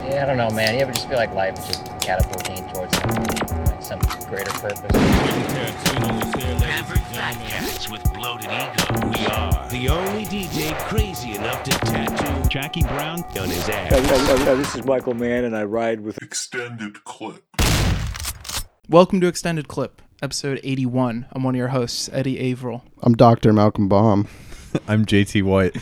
Yeah, I don't know, man. You ever just feel like life is just catapulting towards like some greater purpose? Average fat cats with bloated ego. We are the only DJ crazy enough to tattoo Jackie Brown. on his ass. This is Michael Mann, and I ride with extended clip. Welcome to Extended Clip, episode 81. I'm one of your hosts, Eddie Averill. I'm Dr. Malcolm Baum. I'm JT White.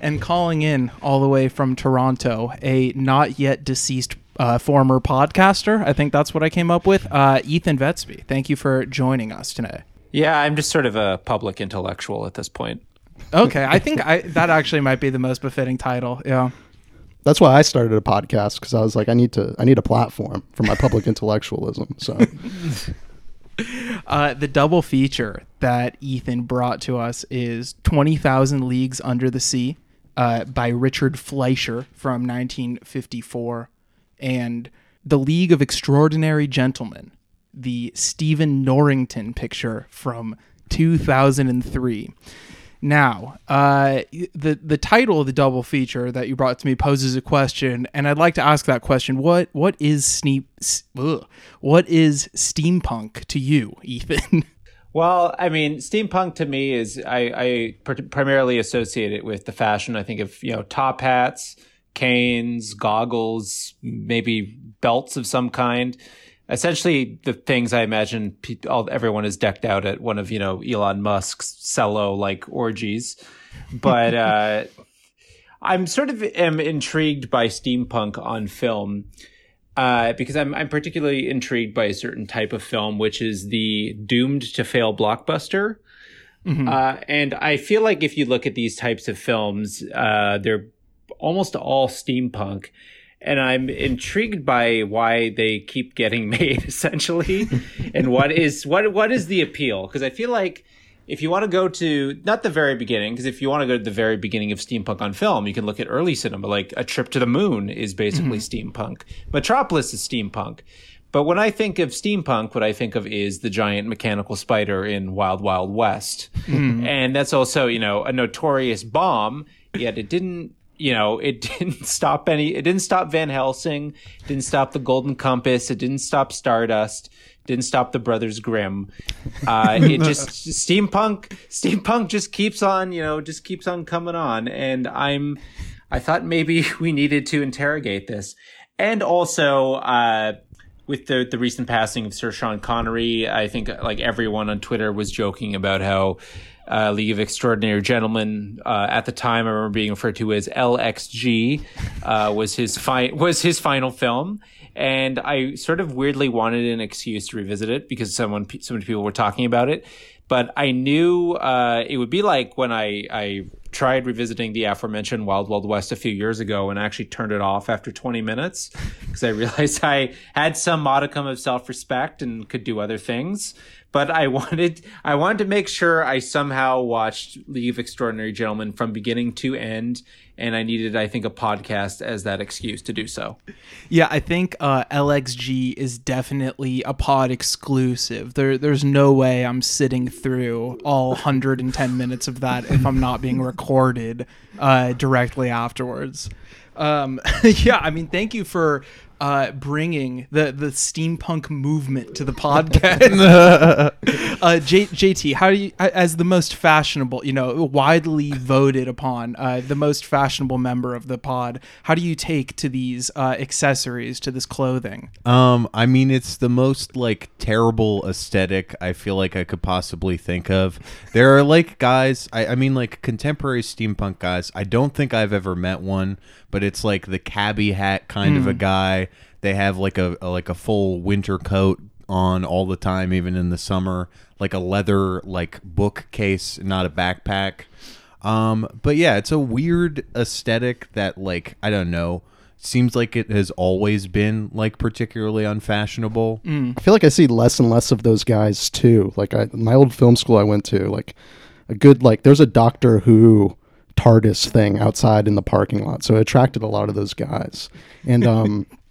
And calling in all the way from Toronto, a not yet deceased uh, former podcaster. I think that's what I came up with. Uh, Ethan Vestby. Thank you for joining us today. Yeah, I'm just sort of a public intellectual at this point. Okay, I think I, that actually might be the most befitting title. Yeah. That's why I started a podcast because I was like, I need to, I need a platform for my public intellectualism. So Uh, the double feature that Ethan brought to us is 20,000 Leagues Under the Sea uh, by Richard Fleischer from 1954 and The League of Extraordinary Gentlemen, the Stephen Norrington picture from 2003. Now, uh, the the title of the double feature that you brought to me poses a question, and I'd like to ask that question: What what is sneep? ugh, what is steampunk to you, Ethan? Well, I mean, steampunk to me is I, I pr- primarily associate it with the fashion. I think of you know top hats, canes, goggles, maybe belts of some kind. Essentially, the things I imagine pe- all, everyone is decked out at one of you know Elon Musk's cello like orgies, but uh, I'm sort of am intrigued by steampunk on film uh, because I'm I'm particularly intrigued by a certain type of film, which is the doomed to fail blockbuster. Uh, and I feel like if you look at these types of films, uh, they're almost all steampunk. And I'm intrigued by why they keep getting made, essentially, and what is what what is the appeal? Because I feel like if you want to go to not the very beginning, because if you want to go to the very beginning of steampunk on film, you can look at early cinema, like A Trip to the Moon is basically mm-hmm. steampunk. Metropolis is steampunk. But when I think of steampunk, what I think of is the giant mechanical spider in Wild Wild West. Mm-hmm. And that's also, you know, a notorious bomb, yet it didn't you know, it didn't stop any. It didn't stop Van Helsing. Didn't stop the Golden Compass. It didn't stop Stardust. Didn't stop the Brothers Grimm. Uh, it just steampunk. Steampunk just keeps on. You know, just keeps on coming on. And I'm. I thought maybe we needed to interrogate this, and also. Uh, with the the recent passing of Sir Sean Connery, I think like everyone on Twitter was joking about how uh, League of Extraordinary Gentlemen uh, at the time I remember being referred to as LXG uh, was his fi- was his final film, and I sort of weirdly wanted an excuse to revisit it because someone so many people were talking about it, but I knew uh, it would be like when I I tried revisiting the aforementioned Wild Wild West a few years ago and actually turned it off after 20 minutes because I realized I had some modicum of self-respect and could do other things. But I wanted I wanted to make sure I somehow watched Leave Extraordinary Gentlemen from beginning to end, and I needed I think a podcast as that excuse to do so. Yeah, I think uh, LXG is definitely a pod exclusive. There, there's no way I'm sitting through all 110 minutes of that if I'm not being recorded uh, directly afterwards. Um, yeah, I mean, thank you for uh, bringing the the steampunk movement to the podcast. uh, J- JT, how do you, as the most fashionable, you know, widely voted upon, uh, the most fashionable member of the pod, how do you take to these uh, accessories, to this clothing? Um, I mean, it's the most like terrible aesthetic I feel like I could possibly think of. There are like guys, I, I mean, like contemporary steampunk guys. I don't think I've ever met one, but it's like the cabbie hat kind of a guy. They have like a, a like a full winter coat on all the time, even in the summer, like a leather like bookcase, not a backpack. Um, but yeah, it's a weird aesthetic that like I don't know. Seems like it has always been like particularly unfashionable. I feel like I see less and less of those guys too. Like I, my old film school I went to, like a good like there's a Doctor Who TARDIS thing outside in the parking lot, so it attracted a lot of those guys. And um,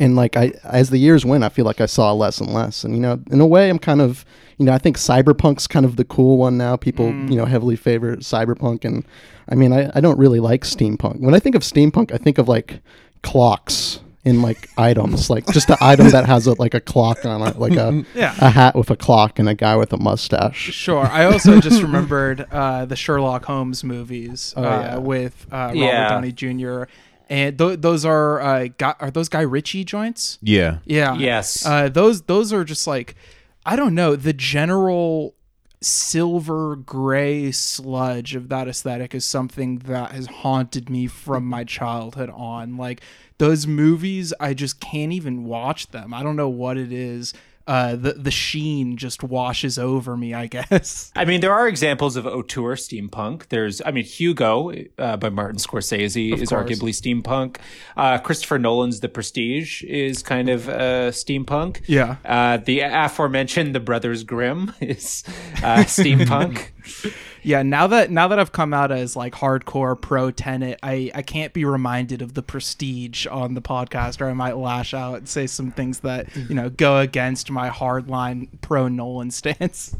and like I as the years went, I feel like I saw less and less. And you know, in a way, I'm kind of you know I think cyberpunk's kind of the cool one now. People you know heavily favor cyberpunk, and I mean I, I don't really like steampunk. When I think of steampunk, I think of like clocks in like items, like just an item that has a, like a clock on it, like a Yeah. a hat with a clock and a guy with a mustache. Sure. I also just remembered uh, the Sherlock Holmes movies uh, yeah. with uh, Robert Yeah. Downey Jr. And th- those are uh, Guy- are those Guy Ritchie joints? Yeah. Yeah. Yes. Uh, those those are just like I don't know the general silver gray sludge of that aesthetic is something that has haunted me from my childhood on like those movies i just can't even watch them i don't know what it is uh the the sheen just washes over me i guess I mean, there are examples of auteur steampunk. There's, I mean, Hugo uh, by Martin Scorsese is course. arguably steampunk. Uh, Christopher Nolan's The Prestige is kind of uh, steampunk. Yeah. Uh, the aforementioned The Brothers Grimm is uh, steampunk. yeah now that now that i've come out as like hardcore pro tenant i i can't be reminded of the prestige on the podcast or i might lash out and say some things that you know go against my hardline pro nolan stance.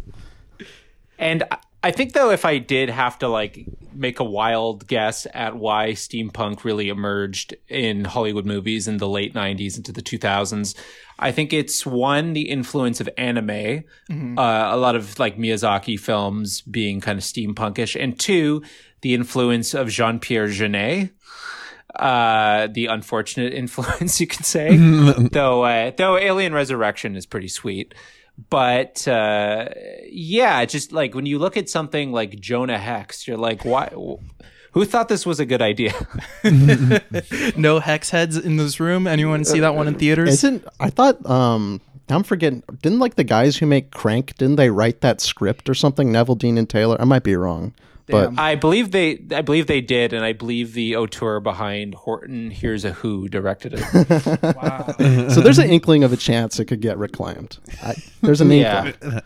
And I- think though, if I did have to like make a wild guess at why steampunk really emerged in Hollywood movies in the late '90s into the 2000s, I think it's one the influence of anime, uh, a lot of like Miyazaki films being kind of steampunkish, and two the influence of Jean Pierre Jeunet. Uh, the unfortunate influence, you could say. though, uh, though Alien Resurrection is pretty sweet but uh, yeah, just like when you look at something like Jonah Hex, you're like, why? Who thought this was a good idea? no hex heads in this room. Anyone see that one in theaters? Isn't I thought um I'm forgetting didn't like the guys who make Crank didn't they write that script or something Neveldine and Taylor I might be wrong but Damn. I believe they, I believe they did, and I believe the auteur behind Horton Hears a Who directed it. wow. so there's an inkling of a chance it could get reclaimed I, there's an Yeah. inkling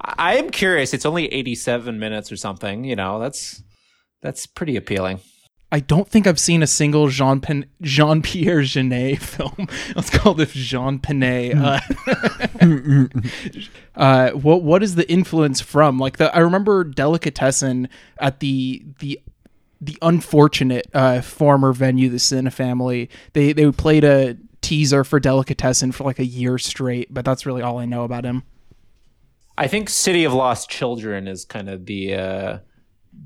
I am curious. It's only 87 minutes or something. You know, that's that's pretty appealing. I don't think I've seen a single Jean Pen- Jean Pierre Jeunet film. Let's call it Jean Penet. Uh, uh, what what is the influence from? Like the I remember Delicatessen at the the the unfortunate uh, former venue, the Cinefamily. They they played a teaser for Delicatessen for like a year straight, but that's really all I know about him. I think City of Lost Children is kind of the uh,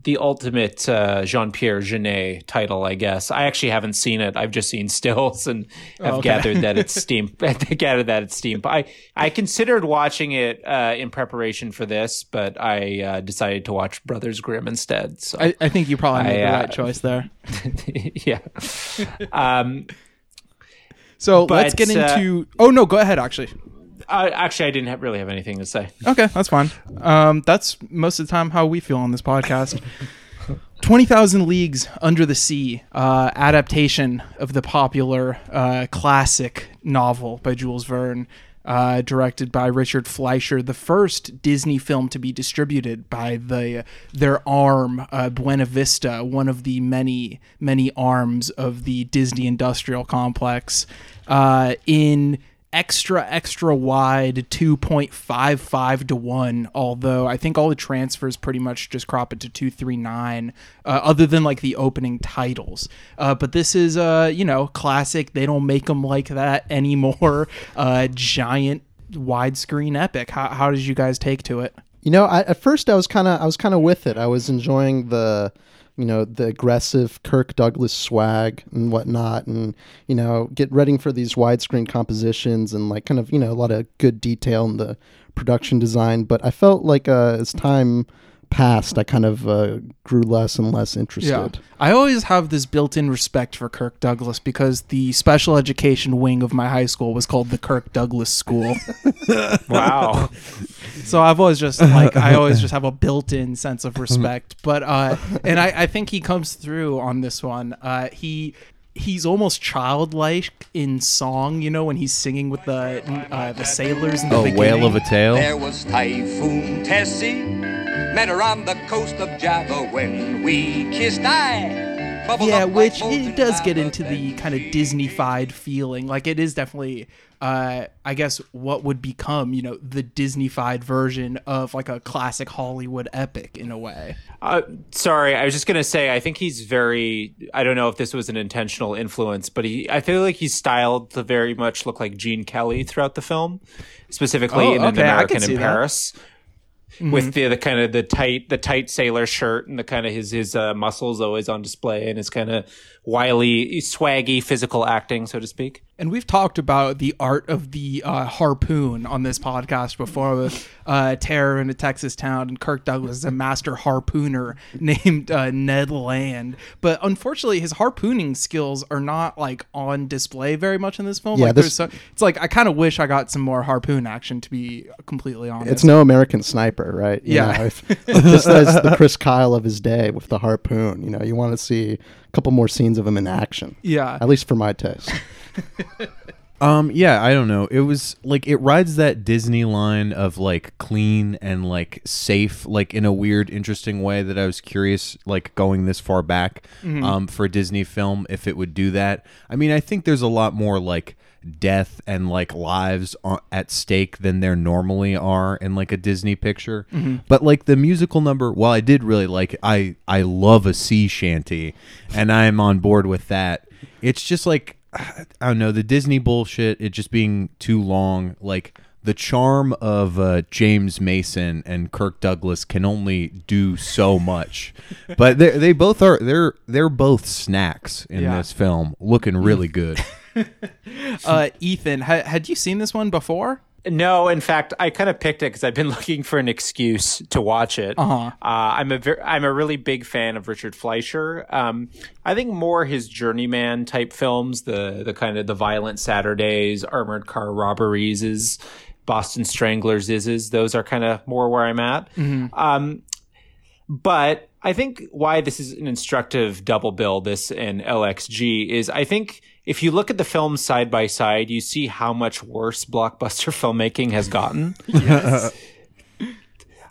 the ultimate uh, Jean Pierre Jeunet title, I guess. I actually haven't seen it. I've just seen stills and have Oh, okay. gathered that it's steam. gathered that it's steam. I I considered watching it uh, in preparation for this, but I uh, decided to watch Brothers Grimm instead. So I, I think you probably made I, the uh, right choice there. yeah. Um, So let's but, get uh, into. oh no, go ahead. Actually, I, actually, I didn't have, really have anything to say. Okay, that's fine. Um, that's most of the time how we feel on this podcast. 20,000 Leagues Under the Sea, uh, adaptation of the popular uh, classic novel by Jules Verne, uh, directed by Richard Fleischer, the first Disney film to be distributed by the their arm, uh, Buena Vista, one of the many, many arms of the Disney industrial complex. Uh, in extra extra wide 2.55 to 1 although i think all the transfers pretty much just crop it to 239 uh, other than like the opening titles. Uh, but this is uh you know classic. They don't make them like that anymore. Uh giant widescreen epic. How, how did you guys take to it? You know, I, at first I was kind of I was kind of with it. I was enjoying the, you know, the aggressive Kirk Douglas swag and whatnot, and you know, get ready for these widescreen compositions and like kind of you know a lot of good detail in the production design. But I felt like uh, as time passed, I kind of uh, grew less and less interested. Yeah. I always have this built-in respect for Kirk Douglas because the special education wing of my high school was called the Kirk Douglas School. Wow. so I've always just like I always just have a built-in sense of respect. But uh and I, I think he comes through on this one. Uh he he's almost childlike in song, you know, when he's singing with the uh, the sailors in the A beginning. whale of a tale. There was Typhoon Tessie, met her on the coast of Java when we kissed. I yeah, which it does get into the kind of Disney-fied feeling. Like it is definitely, uh, I guess, what would become, you know, the Disney-fied version of like a classic Hollywood epic in a way. Uh, sorry, I was just gonna say I think he's very. I don't know if this was an intentional influence, but he. I feel like he's styled to very much look like Gene Kelly throughout the film, specifically Oh, in an okay, I American see in that. Mm-hmm. With the, the kind of the tight the tight sailor shirt and the kind of his his uh, muscles always on display and his kind of wily swaggy physical acting so to speak. And we've talked about the art of the uh, harpoon on this podcast before with uh, Terror in a Texas Town and Kirk Douglas is a master harpooner named uh, Ned Land. But unfortunately, his harpooning skills are not like on display very much in this film. Yeah, like, this- so, it's like I kind of wish I got some more harpoon action to be completely honest. It's no American Sniper, right? You Yeah. know, if, if this is the Chris Kyle of his day with the harpoon. You know, you want to see a couple more scenes of him in action. Yeah. At least for my taste. Um, yeah, I don't know. It was like it rides that Disney line of like clean and like safe, like in a weird, interesting way that I was curious, like going this far back, um, for a Disney film, if it would do that. I mean, I think there's a lot more like death and like lives on, at stake than there normally are in like a Disney picture. But like the musical number, while I did really like it, I I love a sea shanty, and I'm on board with that. It's just like I don't know the Disney bullshit. It just being too long. Like the charm of uh, James Mason and Kirk Douglas can only do so much, but they they both are they're they're both snacks in Yeah. this film, looking really good. uh, Ethan, ha- had you seen this one before? No, in fact, I kind of picked it because I've been looking for an excuse to watch it. Uh-huh. Uh, I'm a ver- I'm a really big fan of Richard Fleischer. Um, I think more his journeyman type films, the the kind of the violent Saturdays, armored car robberies, is Boston Stranglers is is those are kind of more where I'm at. Um, but I think why this is an instructive double bill, this and LXG, is I think if you look at the films side by side, you see how much worse blockbuster filmmaking has gotten.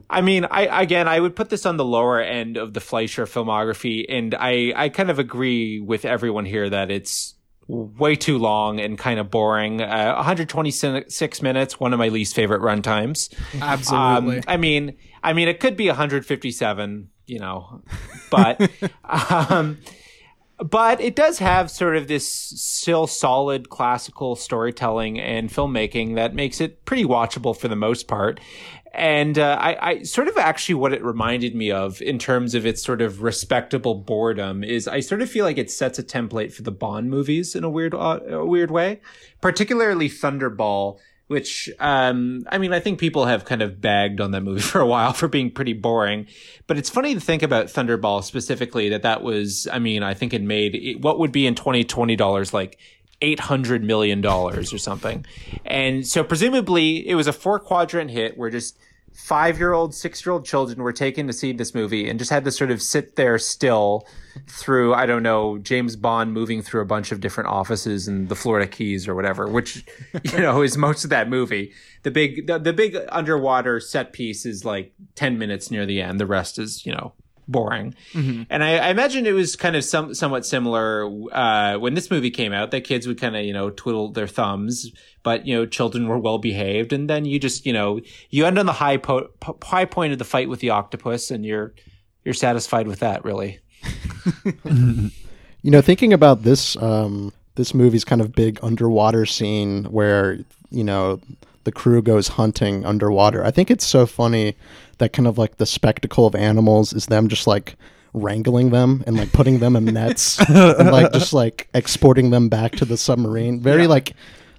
I mean, I again, I would put this on the lower end of the Fleischer filmography, and I I kind of agree with everyone here that it's way too long and kind of boring. Uh, 126 minutes, one of my least favorite runtimes. Absolutely. Um, I mean, I mean, it could be 157, you know, but, um, but it does have sort of this still solid classical storytelling and filmmaking that makes it pretty watchable for the most part. And uh, I, I sort of actually what it reminded me of in terms of its sort of respectable boredom is I sort of feel like it sets a template for the Bond movies in a weird, uh, weird way, particularly Thunderball which um, I mean, I think people have kind of bagged on that movie for a while for being pretty boring. But it's funny to think about Thunderball specifically that that was, I mean, I think it made it, what would be in 2020 dollars like eight hundred million dollars or something. And so presumably it was a four quadrant hit where just five year old, six year old children were taken to see this movie and just had to sort of sit there still through, I don't know, James Bond moving through a bunch of different offices in the Florida Keys or whatever, which, you know, is most of that movie. The big, the, the big underwater set piece is like 10 minutes near the end. The rest is, you know, boring. And I, I imagine it was kind of some, somewhat similar uh, when this movie came out. That kids would kind of you know twiddle their thumbs, but you know children were well behaved, and then you just you know you end on the high po- po- high point of the fight with the octopus, and you're you're satisfied with that, really. You know, thinking about this um, this movie's kind of big underwater scene where you know the crew goes hunting underwater. I think it's so funny that kind of like the spectacle of animals is them just like wrangling them and like putting them in nets and like just like exporting them back to the submarine. Very like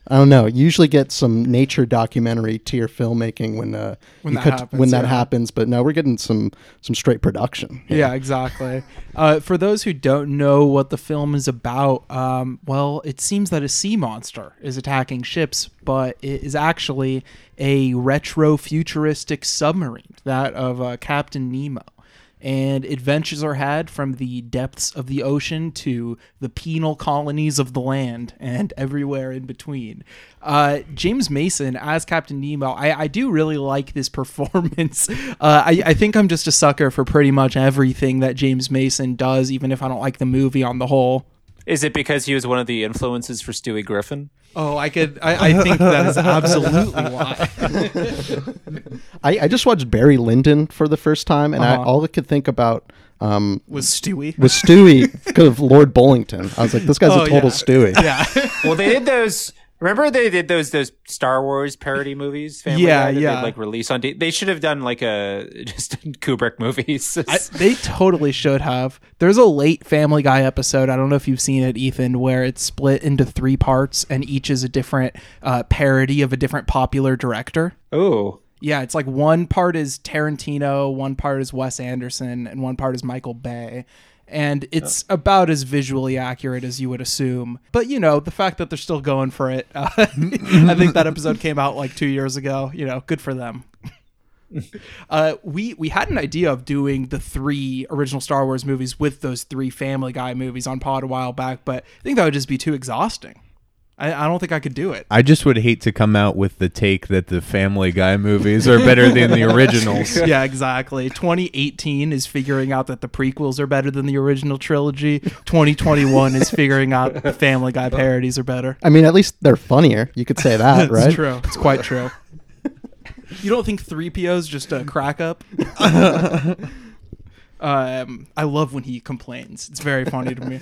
I don't know. You usually get some nature documentary tier filmmaking when uh When that could- happens, when that yeah. happens, but no, we're getting some some straight production. Yeah, exactly. Uh, for those who don't know what the film is about, um, well, it seems that a sea monster is attacking ships, but it is actually a retro futuristic submarine, that of uh, Captain Nemo. And adventures are had from the depths of the ocean to the penal colonies of the land and everywhere in between. Uh, James Mason as Captain Nemo, I, I do really like this performance. Uh, I, I think I'm just a sucker for pretty much everything that James Mason does, even if I don't like the movie on the whole. Is it because he was one of the influences for Stewie Griffin? Oh, I could. I, I think that is absolutely why. I, I just watched Barry Lyndon for the first time, and I, Uh-huh. all I could think about um, Was Stewie? was Stewie because of Lord Bullingdon. I was like, this guy's Oh, a total yeah. Stewie. yeah. Well, they did those. Remember they did those those Star Wars parody movies? Family Yeah, Guy, yeah. Like release on. D- they should have done like a just Kubrick movies. I, they totally should have. There's a late Family Guy episode. I don't know if you've seen it, Ethan, where it's split into three parts, and each is a different uh, parody of a different popular director. oh, Yeah, it's like one part is Tarantino, one part is Wes Anderson, and one part is Michael Bay. And it's about as visually accurate as you would assume. But, you know, the fact that they're still going for it, uh, I think that episode came out like two years ago. You know, good for them. Uh, we we had an idea of doing the three original Star Wars movies with those three Family Guy movies on Pod a while back, but I think that would just be too exhausting. I, I don't think I could do it. I just would hate to come out with the take that the Family Guy movies are better than the originals. yeah, exactly. 2018 is figuring out that the prequels are better than the original trilogy. 2021 is figuring out the Family Guy parodies are better. I mean, at least they're funnier. You could say that, right? It's true. It's quite true. You don't think 3PO's just a crack up? um, I love when he complains. It's very funny to me.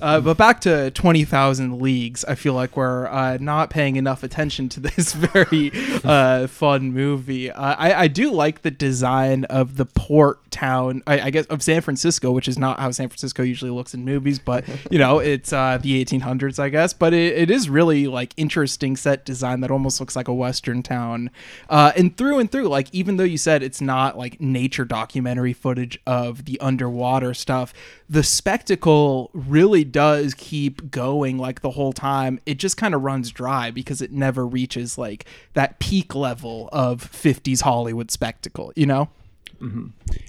Uh, but back to 20,000 Leagues, I feel like we're uh, not paying enough attention to this very uh, fun movie. Uh, I, I do like the design of the port town, I, I guess, of San Francisco, which is not how San Francisco usually looks in movies, but, you know, it's uh, the 1800s, I guess. But it, it is really, like, interesting set design that almost looks like a Western town. Uh, and through and through, like, even though you said it's not, like, nature documentary footage of the underwater stuff, the spectacle really does keep going like the whole time. It just kind of runs dry because it never reaches like that peak level of 50s Hollywood spectacle, you know?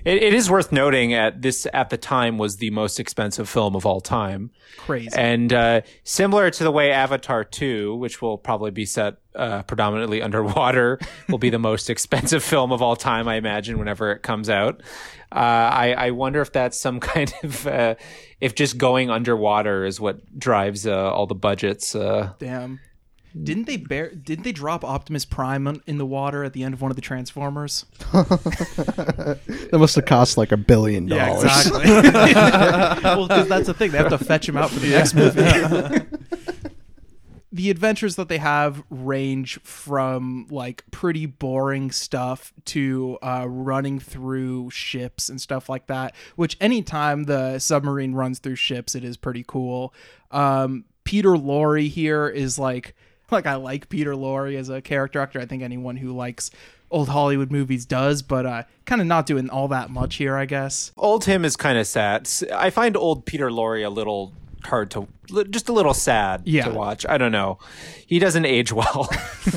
It, it is worth noting at this at the time was the most expensive film of all time. Crazy. And uh, similar to the way Avatar 2, which will probably be set uh, predominantly underwater, will be the most expensive film of all time, I imagine, whenever it comes out. Uh, I, I wonder if that's some kind of, uh, if just going underwater is what drives uh, all the budgets. Uh, Damn. Didn't they bear didn't they drop Optimus Prime on- in the water at the end of one of the Transformers? That must have cost like a billion dollars. Yeah, Exactly. Well, because that's the thing. They have to fetch him out for the next movie. the adventures that they have range from like pretty boring stuff to uh, running through ships and stuff like that. Which anytime the submarine runs through ships, it is pretty cool. Um, Peter Lorre here is like like I like Peter Lorre as a character actor. I think anyone who likes old Hollywood movies does, but uh, kind of not doing all that much here, I guess. old him is kind of sad. I find old Peter Lorre a little hard to, just a little sad Yeah. to watch. I don't know. He doesn't age well.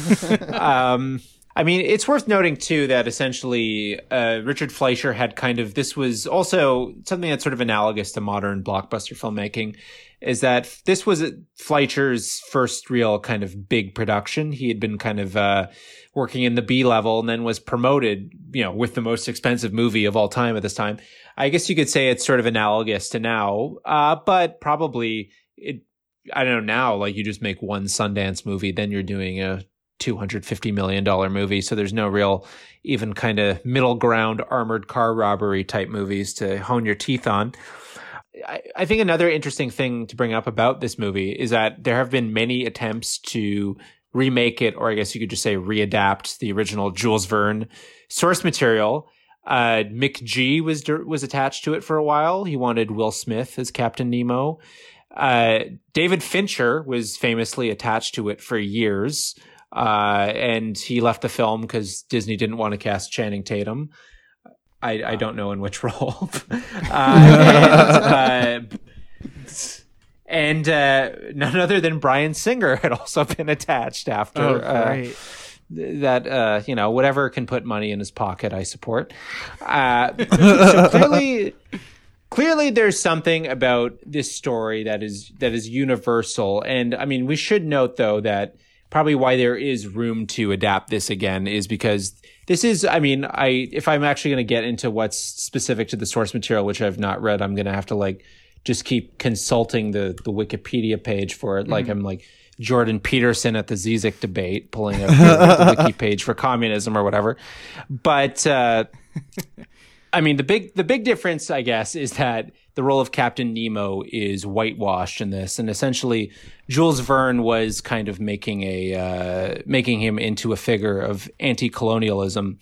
um, I mean, it's worth noting too that essentially uh, Richard Fleischer had kind of this was also something that's sort of analogous to modern blockbuster filmmaking. Is that this was Fleischer's first real kind of big production? He had been kind of uh, working in the B level and then was promoted, you know, with the most expensive movie of all time at this time. I guess you could say it's sort of analogous to now, uh, but probably it. I don't know now. Like you just make one Sundance movie, then you're doing a two hundred fifty million dollar movie. So there's no real even kind of middle ground armored car robbery type movies to hone your teeth on. I, think another interesting thing to bring up about this movie is that there have been many attempts to remake it, or I guess you could just say readapt the original Jules Verne source material. Uh, McG was was attached to it for a while. He wanted Will Smith as Captain Nemo. Uh, David Fincher was famously attached to it for years, uh, and he left the film because Disney didn't want to cast Channing Tatum. I, I don't know in which role. uh, and uh, and uh, none other than Bryan Singer had also been attached after. Oh, uh, that uh, you know whatever can put money in his pocket, I support. Uh, so clearly, clearly, there's something about this story that is that is universal, and I mean, we should note though that probably why there is room to adapt this again is because this is i mean i if i'm actually going to get into what's specific to the source material which i've not read i'm going to have to like just keep consulting the the wikipedia page for it. Like i'm like jordan peterson at the zizek debate pulling up the wiki page for communism or whatever. But uh I mean, the big the big difference, I guess, is that the role of Captain Nemo is whitewashed in this, and essentially, Jules Verne was kind of making a uh, making him into a figure of anti-colonialism,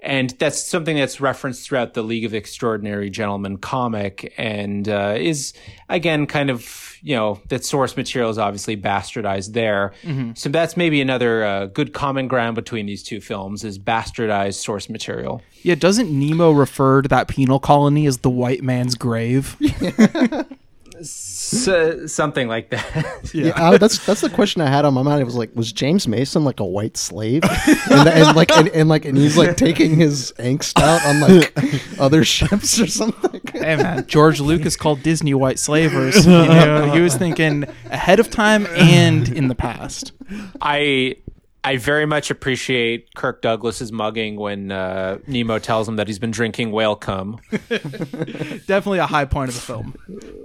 and that's something that's referenced throughout the League of Extraordinary Gentlemen comic, and uh, is again kind of you know that source material is obviously bastardized there. So that's maybe another uh, good common ground between these two films is bastardized source material. Yeah, doesn't Nemo refer to that penal colony as the white man's grave? So, something like that. Yeah, I- that's that's the question I had on my mind. It was like, was James Mason like a white slave, and, and like and, and like and he's like taking his angst out on like other ships or something? hey man, George Lucas called Disney white slavers. You know, he was thinking ahead of time and in the past. I I very much appreciate Kirk Douglas's mugging when uh, Nemo tells him that he's been drinking whale cum. Definitely a high point of the film.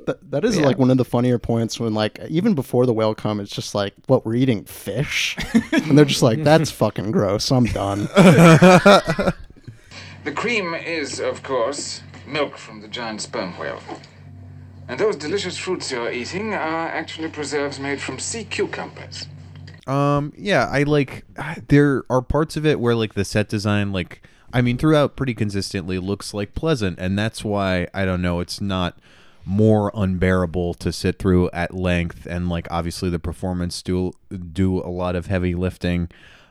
That, that is like one of the funnier points when like even before the whale come, it's just like, what we're eating fish, and they're just like, that's fucking gross. I'm done. The cream is, of course, milk from the giant sperm whale. And those delicious fruits you're eating are actually preserves made from sea cucumbers. Um, yeah, I like. There are parts of it where like the set design, like I mean, throughout pretty consistently looks like pleasant, and that's why I don't know. It's not more unbearable to sit through at length, and like obviously the performance do do a lot of heavy lifting,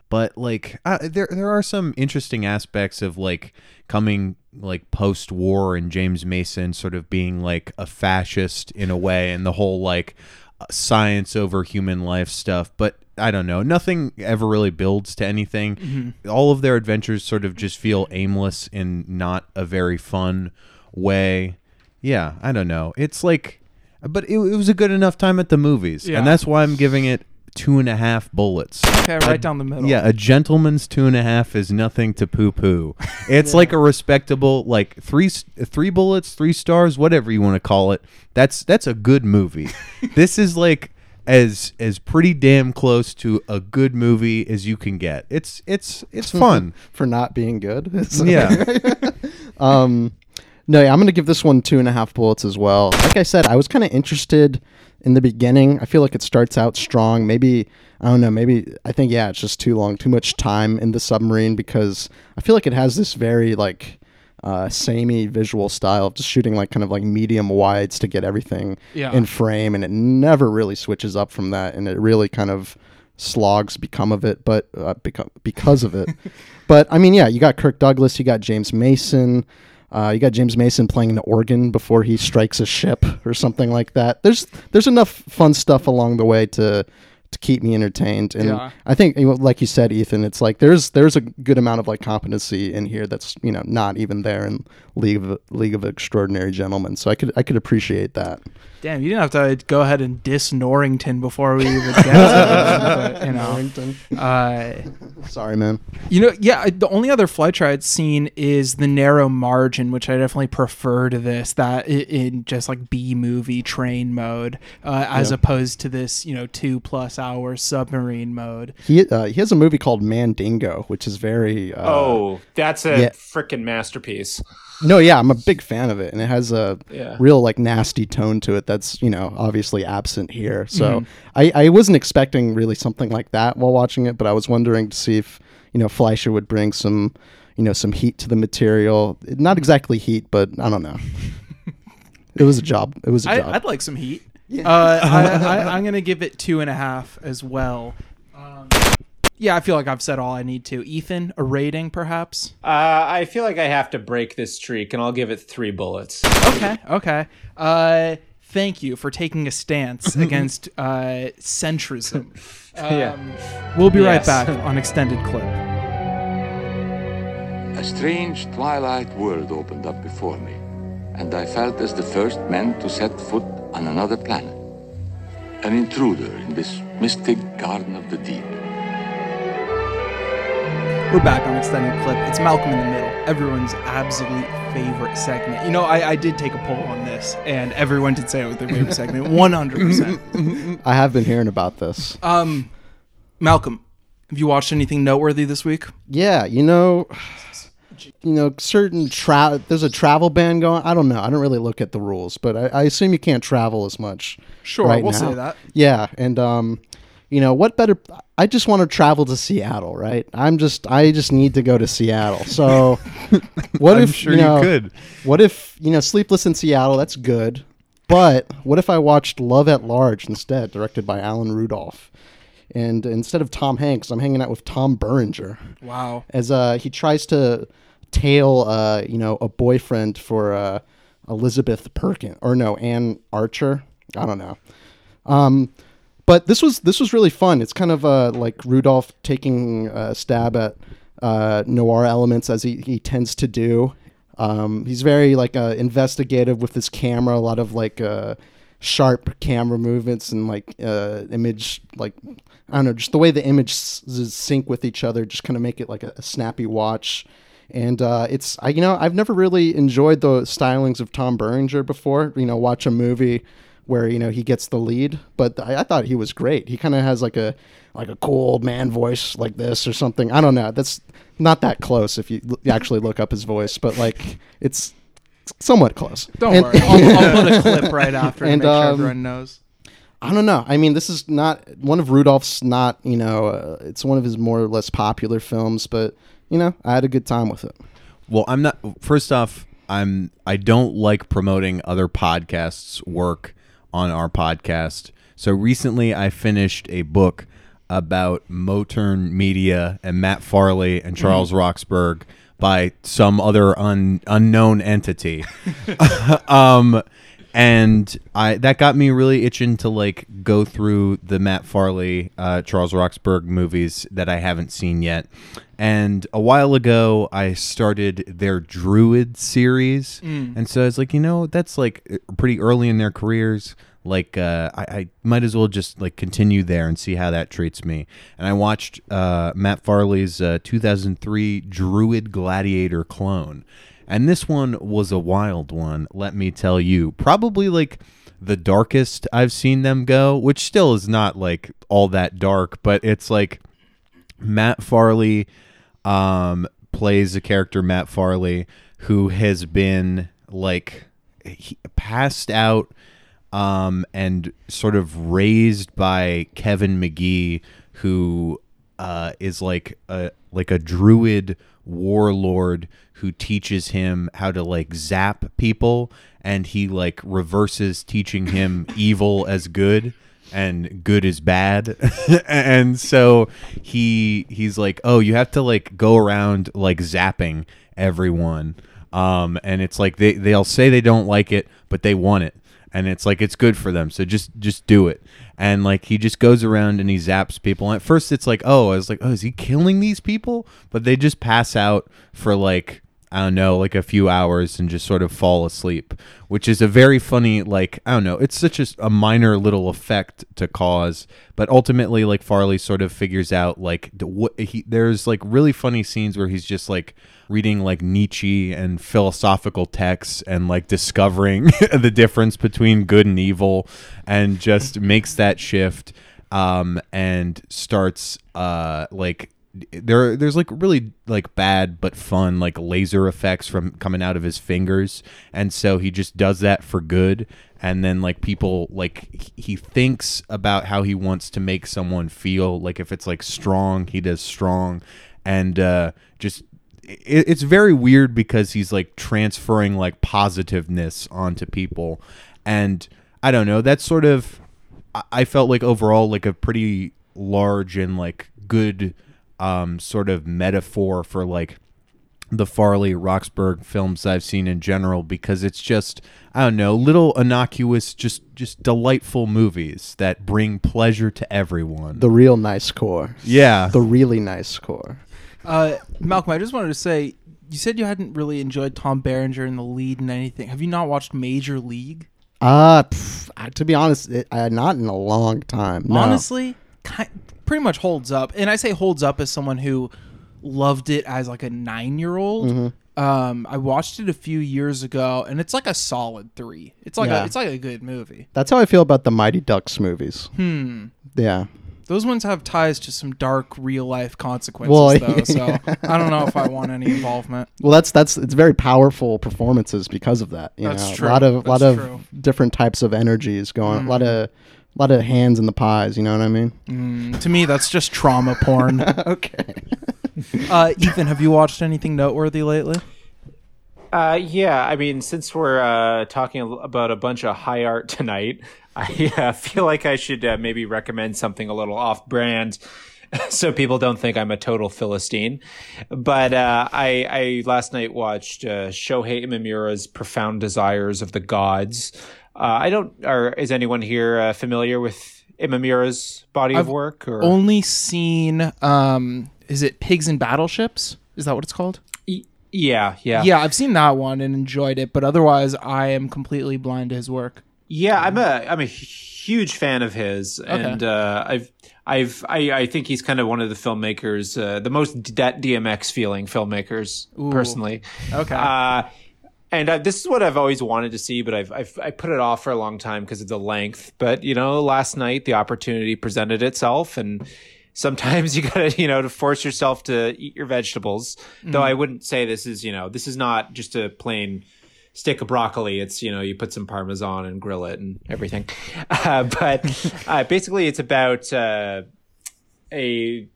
but like uh, there there are some interesting aspects of like coming like post war and James Mason sort of being like a fascist in a way, and the whole like uh, science over human life stuff, but I don't know. Nothing ever really builds to anything. Mm-hmm. All of their adventures sort of just feel aimless in not a very fun way. Yeah, I don't know. It's like, but it, it was a good enough time at the movies, Yeah. and that's why I'm giving it two and a half bullets. Okay, right down the middle. Yeah, a gentleman's two and a half is nothing to poo poo. It's like a respectable like three three bullets, three stars, whatever you want to call it. That's that's a good movie. this is like as as pretty damn close to a good movie as you can get. It's it's it's fun. for not being good. yeah. Um, no, yeah, I'm gonna give this one two and a half bullets as well. Like I said, I was kind of interested in the beginning. I feel like it starts out strong. Maybe I don't know. Maybe I think yeah, it's just too long, too much time in the submarine because I feel like it has this very like uh, samey visual style of just shooting like kind of like medium wides to get everything Yeah. in frame, and it never really switches up from that, and it really kind of slogs become of it, but uh, beca- because of it. but I mean, yeah, you got Kirk Douglas, you got James Mason, uh, you got James Mason playing the organ before he strikes a ship or something like that. There's there's enough fun stuff along the way to to keep me entertained, and Yeah. I think, like you said, Ethan, it's like there's there's a good amount of like competency in here that's you know not even there in League of League of Extraordinary Gentlemen. So I could I could appreciate that. Damn, you didn't have to go ahead and diss Norrington before we even get to it. But, you know, uh, Sorry, man. You know, yeah. The only other Fleischer I'd seen is the narrow margin, which I definitely prefer to this. That in just like B movie train mode, uh, as Yeah. opposed to this, you know, two plus hour submarine mode. He uh, he has a movie called Mandingo, which is very uh, Oh, that's a yeah. frickin' masterpiece. No, yeah, I'm a big fan of it, and it has a Yeah. real like nasty tone to it that's you know obviously absent here. So Mm-hmm. I, I wasn't expecting really something like that while watching it, but I was wondering to see if you know Fleischer would bring some you know some heat to the material. Not exactly heat, but I don't know. it was a job. It was a I, job. I'd like some heat. Uh, I, I, I'm gonna give it two and a half as well. Um, yeah, I feel like I've said all I need to. Ethan, a rating perhaps? Uh, I feel like I have to break this streak, and I'll give it three bullets. Okay, okay. Uh, thank you for taking a stance against uh, centrism. Yeah. Um, We'll be right back on extended clip. A strange twilight world opened up before me, and I felt as the first man to set foot on another planet. An intruder in this mystic garden of the deep. We're back on extended clip. It's Malcolm in the Middle, everyone's absolute favorite segment. You know, I, I did take a poll on this, and everyone did say it was their favorite segment. 100%. I have been hearing about this. Um, Malcolm, have you watched anything noteworthy this week? Yeah, you know, you know, certain tra- there's a travel ban going. I don't know. I don't really look at the rules, but I, I assume you can't travel as much. Sure, right we'll now. say that. Yeah, and um, you know what better? I just want to travel to Seattle, right? I'm just I just need to go to Seattle. So, what if sure you, you could. What if you know Sleepless in Seattle? That's good, but what if I watched Love at Large instead, directed by Alan Rudolph? And instead of Tom Hanks, I'm hanging out with Tom Berenger Wow. as uh, he tries to tail uh, you know a boyfriend for uh, Elizabeth Perkin or no Anne Archer. I don't know. Um, but this was this was really fun. It's kind of uh, like Rudolph taking a stab at uh, noir elements as he, he tends to do. Um, he's very like uh, investigative with his camera. A lot of like uh, sharp camera movements and like uh, image like I don't know, just the way the images sync with each other, just kind of make it like a, a snappy watch. And uh, it's I you know I've never really enjoyed the stylings of Tom Berenger before. You know, watch a movie where you know he gets the lead, but I, I thought he was great. He kind of has like a like a cool old man voice like this or something. I don't know. That's not that close if you l- actually look up his voice, but like it's somewhat close. Don't And- worry. I'll, I'll put a clip right after to And, make sure um, everyone knows. I don't know. I mean, this is not one of Rudolph's. Not you know, uh, it's one of his more or less popular films, but you know, I had a good time with it. Well, I'm not. First off, I'm. I don't like promoting other podcasts' work on our podcast. So recently, I finished a book about Motern Media and Matt Farley and Charles Roxburgh by some other un, unknown entity. um, and I that got me really itching to like go through the Matt Farley, uh, Charles Roxburgh movies that I haven't seen yet. And a while ago, I started their Druid series, and so I was like, you know, that's like pretty early in their careers. Like, uh, I, I might as well just like continue there and see how that treats me. And I watched uh, Matt Farley's uh, 2003 Druid Gladiator clone, and this one was a wild one, let me tell you. Probably like the darkest I've seen them go, which still is not like all that dark, but it's like Matt Farley um, plays a character, Matt Farley, who has been like passed out um, and sort of raised by Kevin McGee, who uh, is like a like a druid warlord who teaches him how to like zap people, and he like reverses teaching him evil as good and good is bad. And so he he's like oh you have to like go around like zapping everyone. Um and it's like they they'll say they don't like it but they want it. And it's like it's good for them. So just just do it. And like he just goes around and he zaps people. And at first it's like oh i was like oh is he killing these people? But they just pass out for like I don't know, like a few hours and just sort of fall asleep, which is a very funny, like, I don't know, it's such a, a minor little effect to cause, but ultimately, like, Farley sort of figures out, like, what he, there's like really funny scenes where he's just like reading like Nietzsche and philosophical texts and like discovering the difference between good and evil and just makes that shift um, and starts, uh, like, there there's like really like bad but fun like laser effects from coming out of his fingers. And so he just does that for good. And then like people like he- thinks about how he wants to make someone feel. Like if it's like strong he does strong. And uh just it, it's very weird because he's like transferring like positiveness onto people. And i don't know that's sort of i felt like overall like a pretty large and like good um, sort of metaphor for like the Farley Roxburgh films I've seen in general because it's just I don't know, little innocuous, just just delightful movies that bring pleasure to everyone. The real nice core. yeah. The really nice core. Uh, Malcolm, I just wanted to say, you said you hadn't really enjoyed Tom Berenger in the lead in anything. Have you not watched Major League? Uh, pff, to be honest, it, uh, not in a long time. No. Honestly, ki pretty much holds up. And I say holds up as someone who loved it as like a nine year old. Mm-hmm. Um, I watched it a few years ago, and it's like a solid three. It's like Yeah. a, it's like a good movie. That's how I feel about the Mighty Ducks movies. Hmm. Yeah. Those ones have ties to some dark real life consequences, Well, though. So I don't know if I want any involvement. Well, that's that's it's very powerful performances because of that. You That's know, true. a lot of a lot That's of different types of energies going. A lot of lot of hands in the pies. You know what I mean? Mm, to me, that's just trauma porn. okay. uh, Ethan, have you watched anything noteworthy lately? Uh, yeah, I mean, since we're uh, talking about a bunch of high art tonight, I uh, feel like I should uh, maybe recommend something a little off brand. So people don't think I'm a total philistine, but uh, I, I last night watched uh, Shohei Imamura's "Profound Desires of the Gods." Uh, I don't. Or is anyone here uh, familiar with Imamura's body of I've work? Or Only seen, um, is it Pigs and Battleships? Is that what it's called? Yeah, yeah, Yeah, I've seen that one and enjoyed it, but otherwise, I am completely blind to his work. Yeah, I'm a I'm a huge fan of his, and uh, I've I've I, I think he's kind of one of the filmmakers, uh, the most D- DMX feeling filmmakers, personally. Okay. Uh, and uh, this is what I've always wanted to see, but I've, I've I put it off for a long time because of the length. But you know, last night the opportunity presented itself, and sometimes you gotta you know to force yourself to eat your vegetables. Though I wouldn't say this is you know this is not just a plain stick of broccoli. It's you know you put some parmesan and grill it and everything. Uh, but uh, basically, it's about uh, a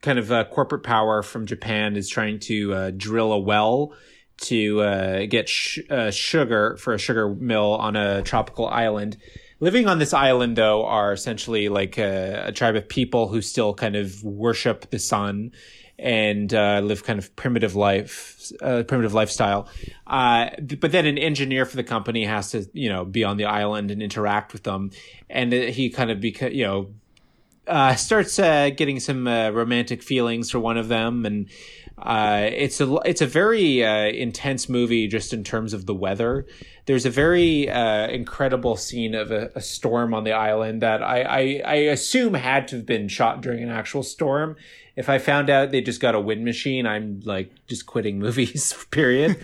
kind of uh, corporate power from Japan is trying to uh, drill a well to uh, get sh- uh, sugar for a sugar mill on a tropical island. Living on this island, though, are essentially like a, a tribe of people who still kind of worship the sun and uh, live kind of primitive life, uh, primitive lifestyle. Uh, but then an engineer for the company has to, you know, be on the island and interact with them, and he kind of beca- you know, uh, starts uh, getting some uh, romantic feelings for one of them, and uh, it's a it's a very uh, intense movie just in terms of the weather. There's a very uh, incredible scene of a, a storm on the island that I, I I assume had to have been shot during an actual storm. If I found out they just got a wind machine, I'm like just quitting movies. Period.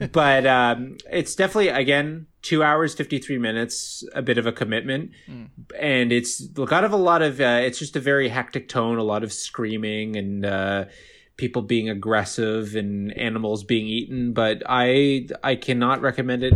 but um, it's definitely again two hours fifty three minutes, a bit of a commitment, and it's got of a lot of. Uh, it's just a very hectic tone, a lot of screaming and. People being aggressive and animals being eaten but i i cannot recommend it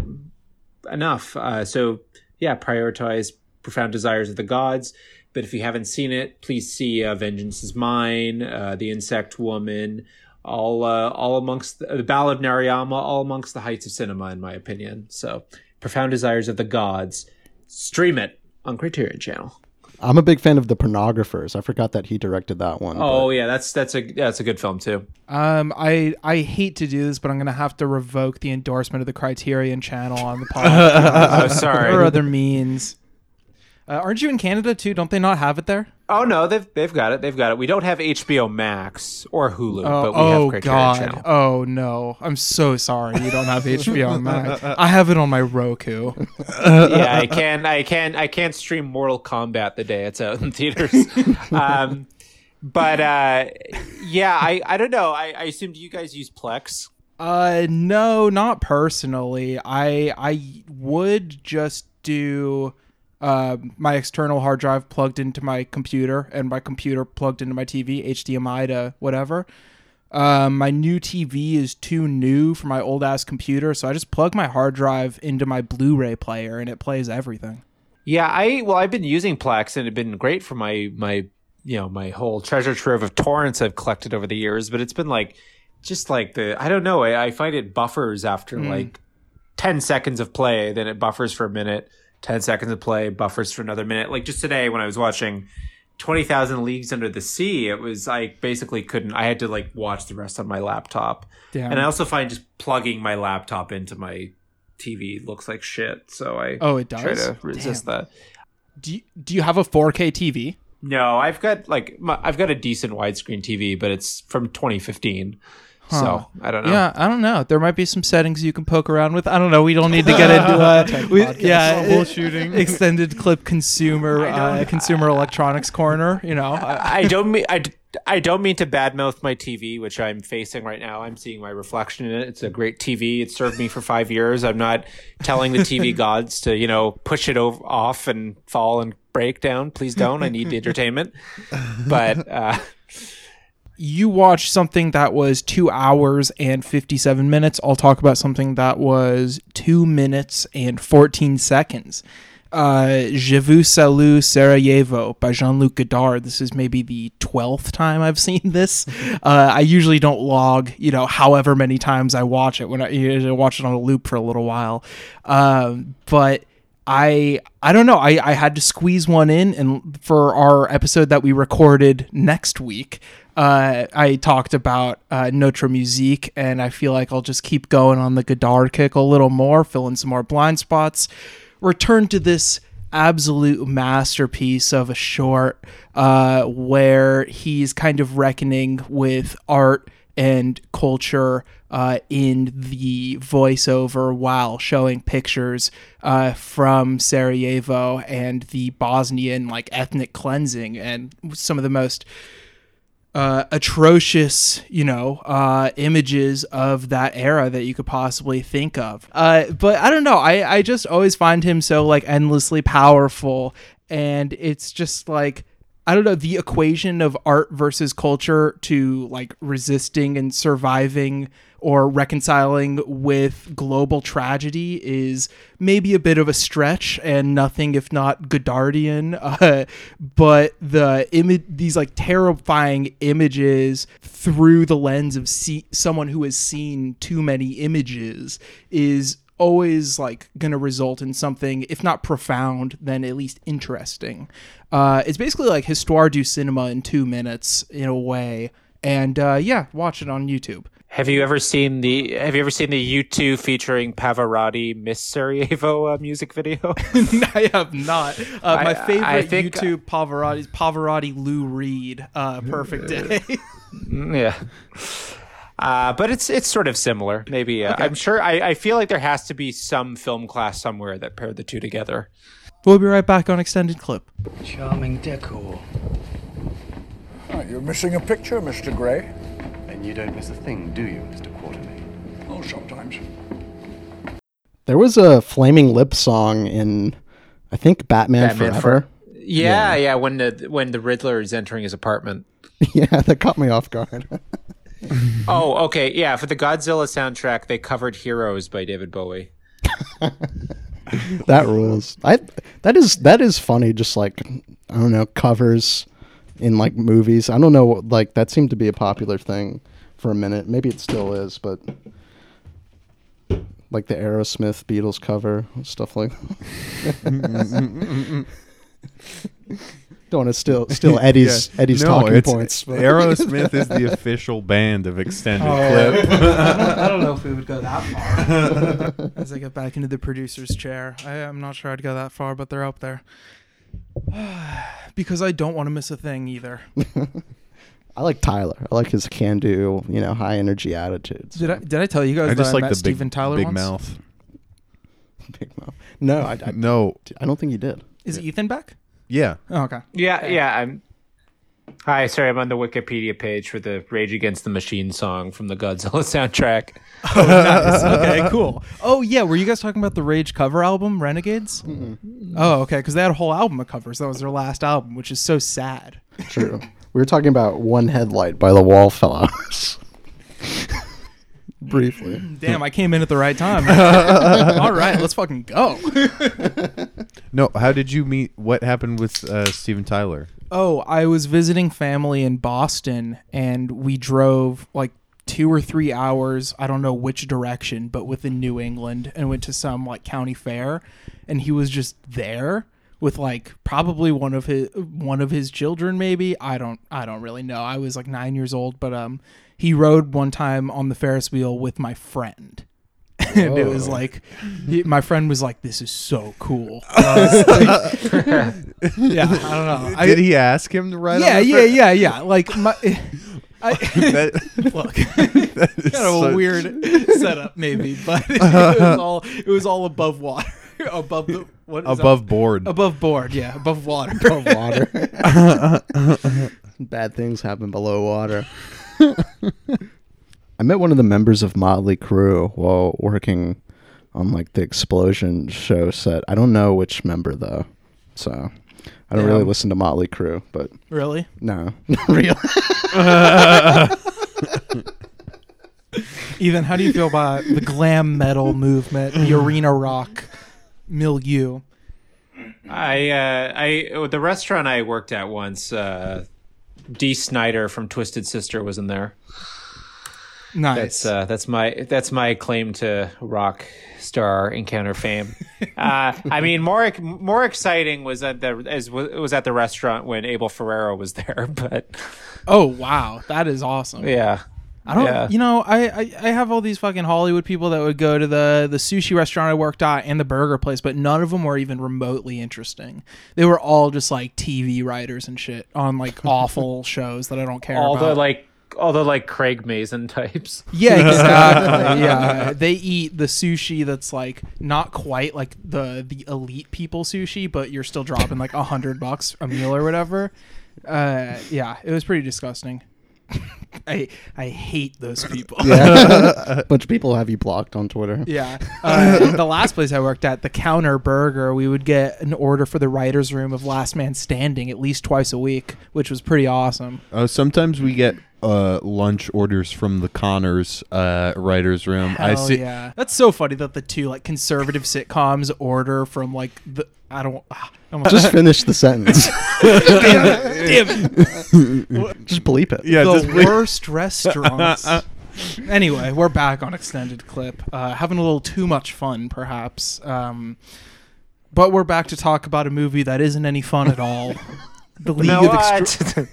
enough. Uh, so yeah prioritize profound desires of the gods but if you haven't seen it please see uh, vengeance is mine uh, the insect woman all uh, all amongst the, the ballad of narayama all amongst the heights of cinema in my opinion. So profound desires of the gods. Stream it on criterion channel I'm a big fan of the Pornographers. I forgot that he directed that one. oh yeah that's that's a yeah, that's a good film too Um, I I hate to do this, but I'm gonna have to revoke the endorsement of the Criterion Channel on the podcast. oh sorry or other means. Uh, aren't you in Canada too? Don't they not have it there? Oh no, they've they've got it. They've got it. We don't have HBO Max or Hulu, Oh, but we oh have Criterion God! Channel. Oh no! I'm so sorry you don't have HBO Max. I have it on my Roku. yeah, I can I can I can't stream Mortal Kombat the day it's out in theaters. um, but uh, yeah, I I don't know. I, I assume do you guys use Plex? Uh, no, not personally. I I would just do uh, my external hard drive plugged into my computer and my computer plugged into my TV, HDMI to whatever. Um, my new TV is too new for my old ass computer, so I just plug my hard drive into my Blu-ray player and it plays everything. Yeah, I well I've been using Plex and it's been great for my my you know my whole treasure trove of torrents I've collected over the years, but it's been like just like the I don't know I, I find it buffers after like ten seconds of play, then it buffers for a minute, ten seconds of play, buffers for another minute. Like just today when I was watching Twenty Thousand Leagues Under the Sea, it was I basically couldn't. I had to like watch the rest on my laptop, Damn. and I also find just plugging my laptop into my TV looks like shit. So I Oh, it does? try to resist Damn. that. Do you, do you have a 4K TV? No, I've got like my, I've got a decent widescreen TV, but it's from 2015. So I don't know. Yeah, I don't know. There might be some settings you can poke around with. I don't know. We don't need to get into uh, we, yeah, Troubleshooting. extended clip consumer uh, consumer electronics corner. You know, I, I don't mean I, I don't mean to badmouth my TV, which I'm facing right now. I'm seeing my reflection in it. It's a great TV. It served me for five years. I'm not telling the TV gods to you know push it over, off and fall and break down. Please don't. I need the entertainment. But uh, you watched something that was two hours and 57 minutes. I'll talk about something that was two minutes and 14 seconds. Uh, Je vous salue Sarajevo by Jean Luc Godard. This is maybe the 12th time I've seen this. Uh, I usually don't log, you know, however many times I watch it when I, you know, watch it on a loop for a little while. Um, but I I don't know. I, I had to squeeze one in, and for our episode that we recorded next week, uh, I talked about uh, Notre Musique, and I feel like I'll just keep going on the Godard kick a little more, fill in some more blind spots, return to this absolute masterpiece of a short uh, where he's kind of reckoning with art and culture uh, in the voiceover while showing pictures uh, from Sarajevo and the Bosnian like ethnic cleansing and some of the most uh, atrocious, you know, uh, images of that era that you could possibly think of. Uh, but I don't know. I, I just always find him so like endlessly powerful. And it's just like, I don't know, the equation of art versus culture to like resisting and surviving or reconciling with global tragedy is maybe a bit of a stretch and nothing if not Godardian. Uh, but the image, these like terrifying images through the lens of see- someone who has seen too many images is always like gonna result in something if not profound then at least interesting. Uh it's basically like histoire du cinema in two minutes in a way. And uh yeah watch it on youtube have you ever seen the Have you ever seen the U2 featuring Pavarotti Miss Sarajevo uh, music video? i have not uh, my I- favorite I think- youtube pavarotti's pavarotti lou reed uh perfect day yeah. Uh, but it's it's sort of similar. Maybe uh, I'm sure. I, I feel like there has to be some film class somewhere that paired the two together. we'll be right back on extended clip Charming decor. Right, you're missing a picture, Mr. Gray. And you don't miss a thing, do you, Mr. Quartermain? Oh, sometimes. There was a Flaming Lip song in, I think, Batman, Batman Forever. Yeah, yeah, When the when the Riddler is entering his apartment. yeah, that caught me off guard. oh, okay, yeah. For the Godzilla soundtrack, they covered "Heroes" by David Bowie. that rules. I that is that is funny. Just like I don't know covers in like movies. I don't know. Like that seemed to be a popular thing for a minute. Maybe it still is, but like the Aerosmith Beatles cover stuff like. Don't want to steal steal Eddie's Yeah. Eddie's No, talking points. but- Aerosmith is the official band of extended Oh, clip. I, don't, I don't know if we would go that far. As I get back into the producer's chair, I, I'm not sure I'd go that far, but they're up there. because I don't want to miss a thing either. I like Tyler. I like his can-do, you know, high energy attitudes. Did I did I tell you guys I that just I like met the big, Tyler big once? mouth. Big mouth. No, I, I No, I don't think you did. Is Ethan back? yeah. Oh, okay. Yeah, yeah. I'm. Hi, sorry, I'm on the Wikipedia page for the Rage Against the Machine song from the Godzilla soundtrack. Oh, nice. Okay, cool. Oh yeah, were you guys talking about the Rage cover album, Renegades? Mm-hmm. Oh, okay, because they had a whole album of covers. That was their last album, which is so sad. True. we were talking about One Headlight by the Wallflowers. Briefly. Damn, I came in at the right time. All right, let's fucking go. No, how did you meet? What happened with uh, Steven Tyler? Oh, I was visiting family in Boston and we drove like two or three hours, I don't know which direction, but within New England and went to some like county fair and he was just there with like probably one of his one of his children maybe. I don't i don't really know. I was like nine years old but um he rode one time on the ferris wheel with my friend. And it was like he, my friend was like this is so cool. I like- yeah i don't know. I, Did he ask him to ride? yeah on yeah Fer- yeah yeah. Like my I, That- look, that is kind of a weird setup, maybe, but it was all it was all above water, above the what is Above that? board. above board, yeah, above water, Above water. Bad things happen below water. I met one of the members of Motley Crue while working on like the explosion show set. I don't know which member though, so I don't Yeah. really listen to Motley Crue. But Really? no, not really. Ethan, how do you feel about the glam metal movement, the arena rock milieu? I uh, I the restaurant I worked at once, uh, Dee Snider from Twisted Sister was in there. Nice. That's uh, that's my that's my claim to rock star encounter fame. uh, I mean, more more exciting was at the as it was at the restaurant when Abel Ferrara was there. But oh wow, that is awesome. yeah, I don't, Yeah. you know, I, I I have all these fucking Hollywood people that would go to the the sushi restaurant I worked at and the burger place, but none of them were even remotely interesting. They were all just like TV writers and shit on like awful shows that I don't care all about. the like all the like Craig Mazin types. Yeah, exactly. yeah, they eat the sushi that's like not quite like the the elite people sushi, but you're still dropping like a hundred bucks a meal or whatever. Uh, yeah, it was pretty disgusting. I I hate those people. yeah, a bunch of people have you blocked on Twitter. Yeah. Uh, the last place I worked at, the Counter Burger, we would get an order for the writers' room of Last Man Standing at least twice a week, which was pretty awesome. Uh, sometimes we get uh, lunch orders from the Conners uh, writers' room. I see. yeah. That's so funny that the two like conservative sitcoms order from like the I don't. ah, I'm Just finish the sentence. damn it! Damn it! Just bleep it. Yeah, the just bleep- worst restaurants. anyway, we're back on extended clip, uh, having a little too much fun, perhaps. Um, but we're back to talk about a movie that isn't any fun at all. The League No, of Extra-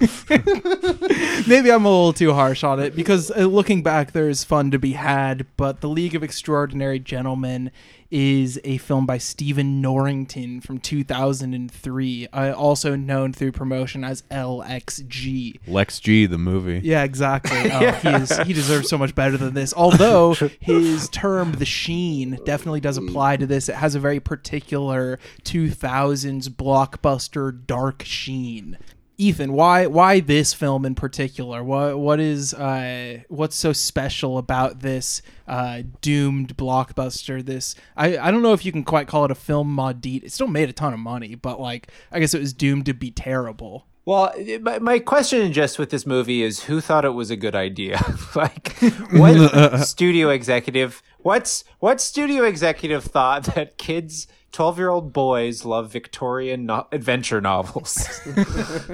Maybe I'm a little too harsh on it because uh, looking back, there's fun to be had. But The League of Extraordinary Gentlemen is a film by Stephen Norrington from 2003, uh, also known through promotion as LXG. Lex G, the movie. Yeah, exactly. Oh, he is he deserves so much better than this. Although his term "the sheen" definitely does apply to this. It has a very particular 2000s blockbuster dark sheen. Ethan, why why this film in particular? What what is uh, what's so special about this uh, doomed blockbuster? This I, I don't know if you can quite call it a film maudit. It still made a ton of money, but like I guess it was doomed to be terrible. Well, my, my question just with this movie is who thought it was a good idea? like, what studio executive? What's what studio executive thought that kids, twelve year old boys, love Victorian no- adventure novels?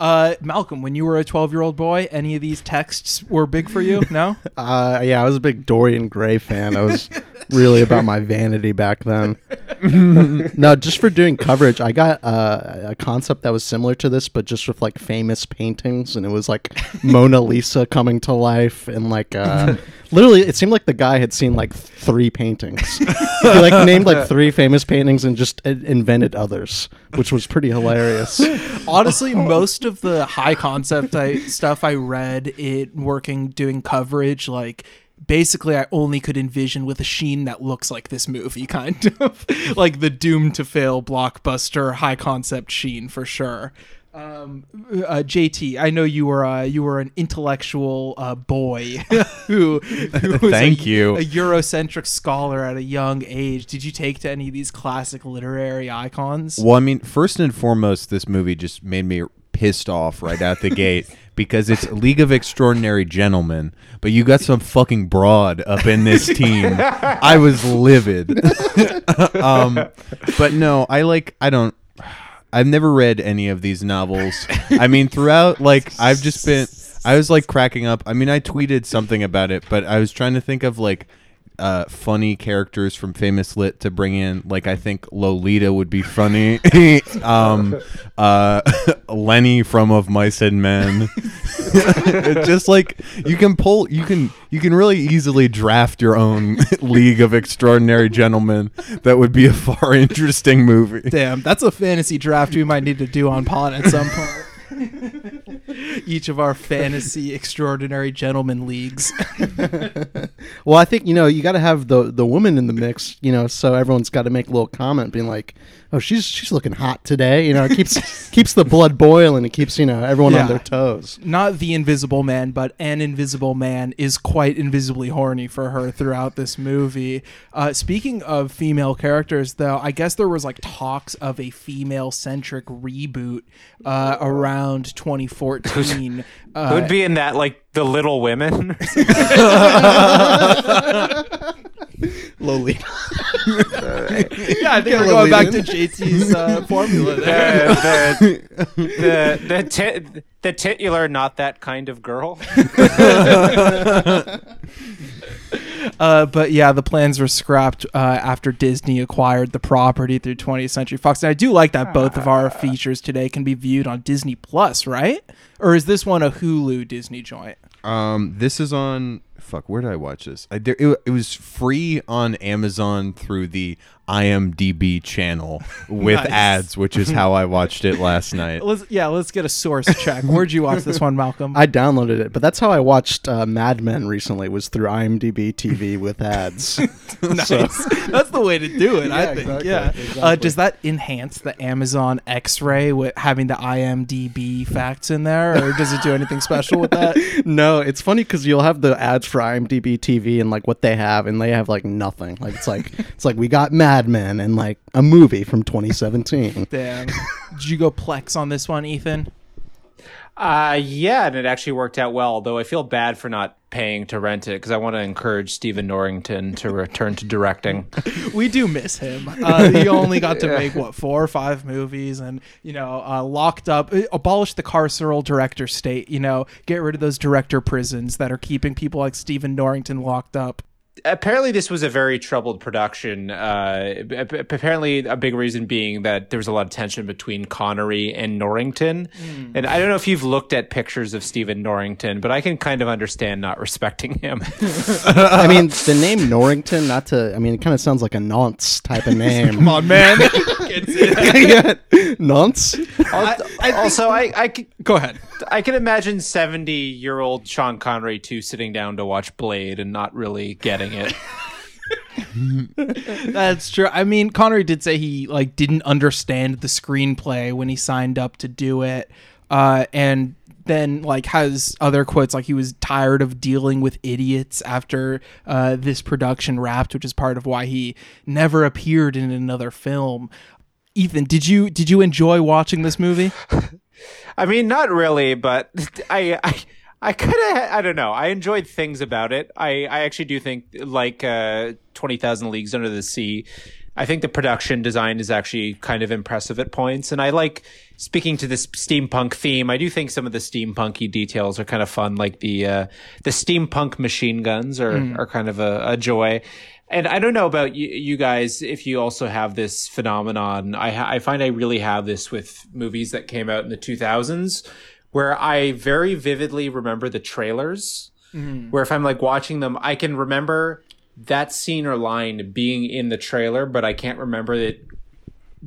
Uh, Malcolm, when you were a 12 year old boy, any of these texts were big for you? No? Uh, yeah, I was a big Dorian Gray fan. I was really about my vanity back then. no, just for doing coverage, I got uh, a concept that was similar to this, but just with like famous paintings, and it was like Mona Lisa coming to life, and like uh, literally, it seemed like the guy had seen like three paintings. he like named like three famous paintings and just uh, invented others, which was pretty hilarious. Honestly, most of the high concept I, stuff I read it working doing coverage, like basically I only could envision with a sheen that looks like this movie, kind of like the doomed to fail blockbuster high concept sheen for sure. Um, uh, JT, I know you were uh, you were an intellectual uh, boy who, who was Thank a, you. a Eurocentric scholar at a young age. Did you take to any of these classic literary icons? Well, I mean, first and foremost, this movie just made me pissed off right out the gate because it's League of Extraordinary Gentlemen, but you got some fucking broad up in this team. I was livid. um, but no, I like, I don't. I've never read any of these novels. I mean, throughout, like, I've just been. I was like cracking up. I mean, I tweeted something about it, but I was trying to think of like uh, funny characters from famous lit to bring in. Like I think Lolita would be funny. um, uh, Lenny from Of Mice and Men. It's just like you can pull, you can you can really easily draft your own League of Extraordinary Gentlemen. That would be a far interesting movie. Damn, that's a fantasy draft we might need to do on Pod at some point. Each of our fantasy extraordinary gentlemen leagues. well, I think you know you got to have the the woman in the mix, you know, so everyone's got to make a little comment, being like, "Oh, she's she's looking hot today," you know. It keeps keeps the blood boiling. It keeps you know everyone Yeah. on their toes. Not the invisible man, but an invisible man is quite invisibly horny for her throughout this movie. Uh, speaking of female characters, though, I guess there was like talks of a female centric reboot uh, around 2014. Uh, Who'd be in that, like the Little Women? Lolita. yeah, I think we're going back to JT's uh, formula there. the the the, the, tit, the titular, not that kind of girl. Uh, but yeah, the plans were scrapped uh, after Disney acquired the property through 20th Century Fox. And I do like that both of our features today can be viewed on Disney Plus, right? Or is this one a Hulu Disney joint? Um, this is on. Fuck, where did I watch this? I there, it, it was free on Amazon through the IMDb channel with Nice. ads, which is how I watched it last night. Let's yeah, let's get a source check. Where'd you watch this one, Malcolm? I downloaded it, but that's how I watched uh, Mad Men recently. Was through IMDb TV with ads. nice. So- That's the way to do it, I think. exactly, yeah. Uh, does that enhance the Amazon X-ray with having the IMDb facts in there, or does it do anything special with that? no, it's funny because you'll have the ads for IMDb TV and like what they have, and they have like nothing. Like it's like it's like we got Mad Men and like a movie from 2017. Damn. Did you go Plex on this one, Ethan? Uh, yeah, and it actually worked out well. Though I feel bad for not paying to rent it because I want to encourage Stephen Norrington to return to directing. we do miss him. Uh, he only got to make what four or five movies, and you know, uh, locked up, uh, abolish the carceral director state. You know, get rid of those director prisons that are keeping people like Stephen Norrington locked up. Apparently this was a very troubled production. Uh, apparently, a big reason being that there was a lot of tension between Connery and Norrington. And I don't know if you've looked at pictures of Stephen Norrington, but I can kind of understand not respecting him. I mean, the name Norrington, not to, I mean, it kind of sounds like a nonce type of name. Come on, man. yeah, nonce. also, I, I c- Go ahead. I can imagine seventy-year-old Sean Connery too sitting down to watch Blade and not really getting it. That's true. I mean, Connery did say he like didn't understand the screenplay when he signed up to do it, uh, and then like has other quotes like he was tired of dealing with idiots after uh, this production wrapped, which is part of why he never appeared in another film. Ethan, did you did you enjoy watching this movie? I mean, not really, but I, I, I kind of, I don't know. I enjoyed things about it. I, I actually do think, like uh, Twenty Thousand Leagues Under the Sea, I think the production design is actually kind of impressive at points, and I like speaking to this steampunk theme. I do think some of the steampunky details are kind of fun, like the uh, the steampunk machine guns are Mm. are kind of a, a joy. And I don't know about you, you guys if you also have this phenomenon. I, ha- I find I really have this with movies that came out in the 2000s, where I very vividly remember the trailers. Mhm. Where if I'm like watching them, I can remember that scene or line being in the trailer, but I can't remember it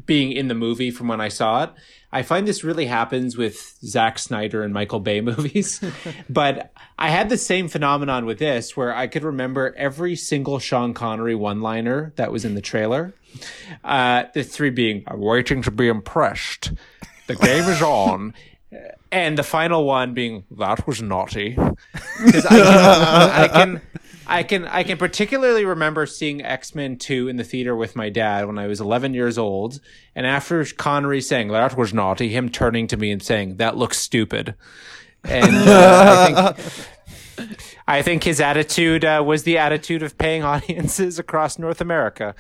being in the movie from when I saw it. I find this really happens with Zack Snyder and Michael Bay movies. but I had the same phenomenon with this where I could remember every single Sean Connery one liner that was in the trailer. Uh, the three being, I'm waiting to be impressed. The game is on. And the final one being, that was naughty. I can. I can I can particularly remember seeing X Men Two in the theater with my dad when I was 11 years old, and after Connery saying that was naughty, him turning to me and saying that looks stupid, and uh, I think I think his attitude uh, was the attitude of paying audiences across North America.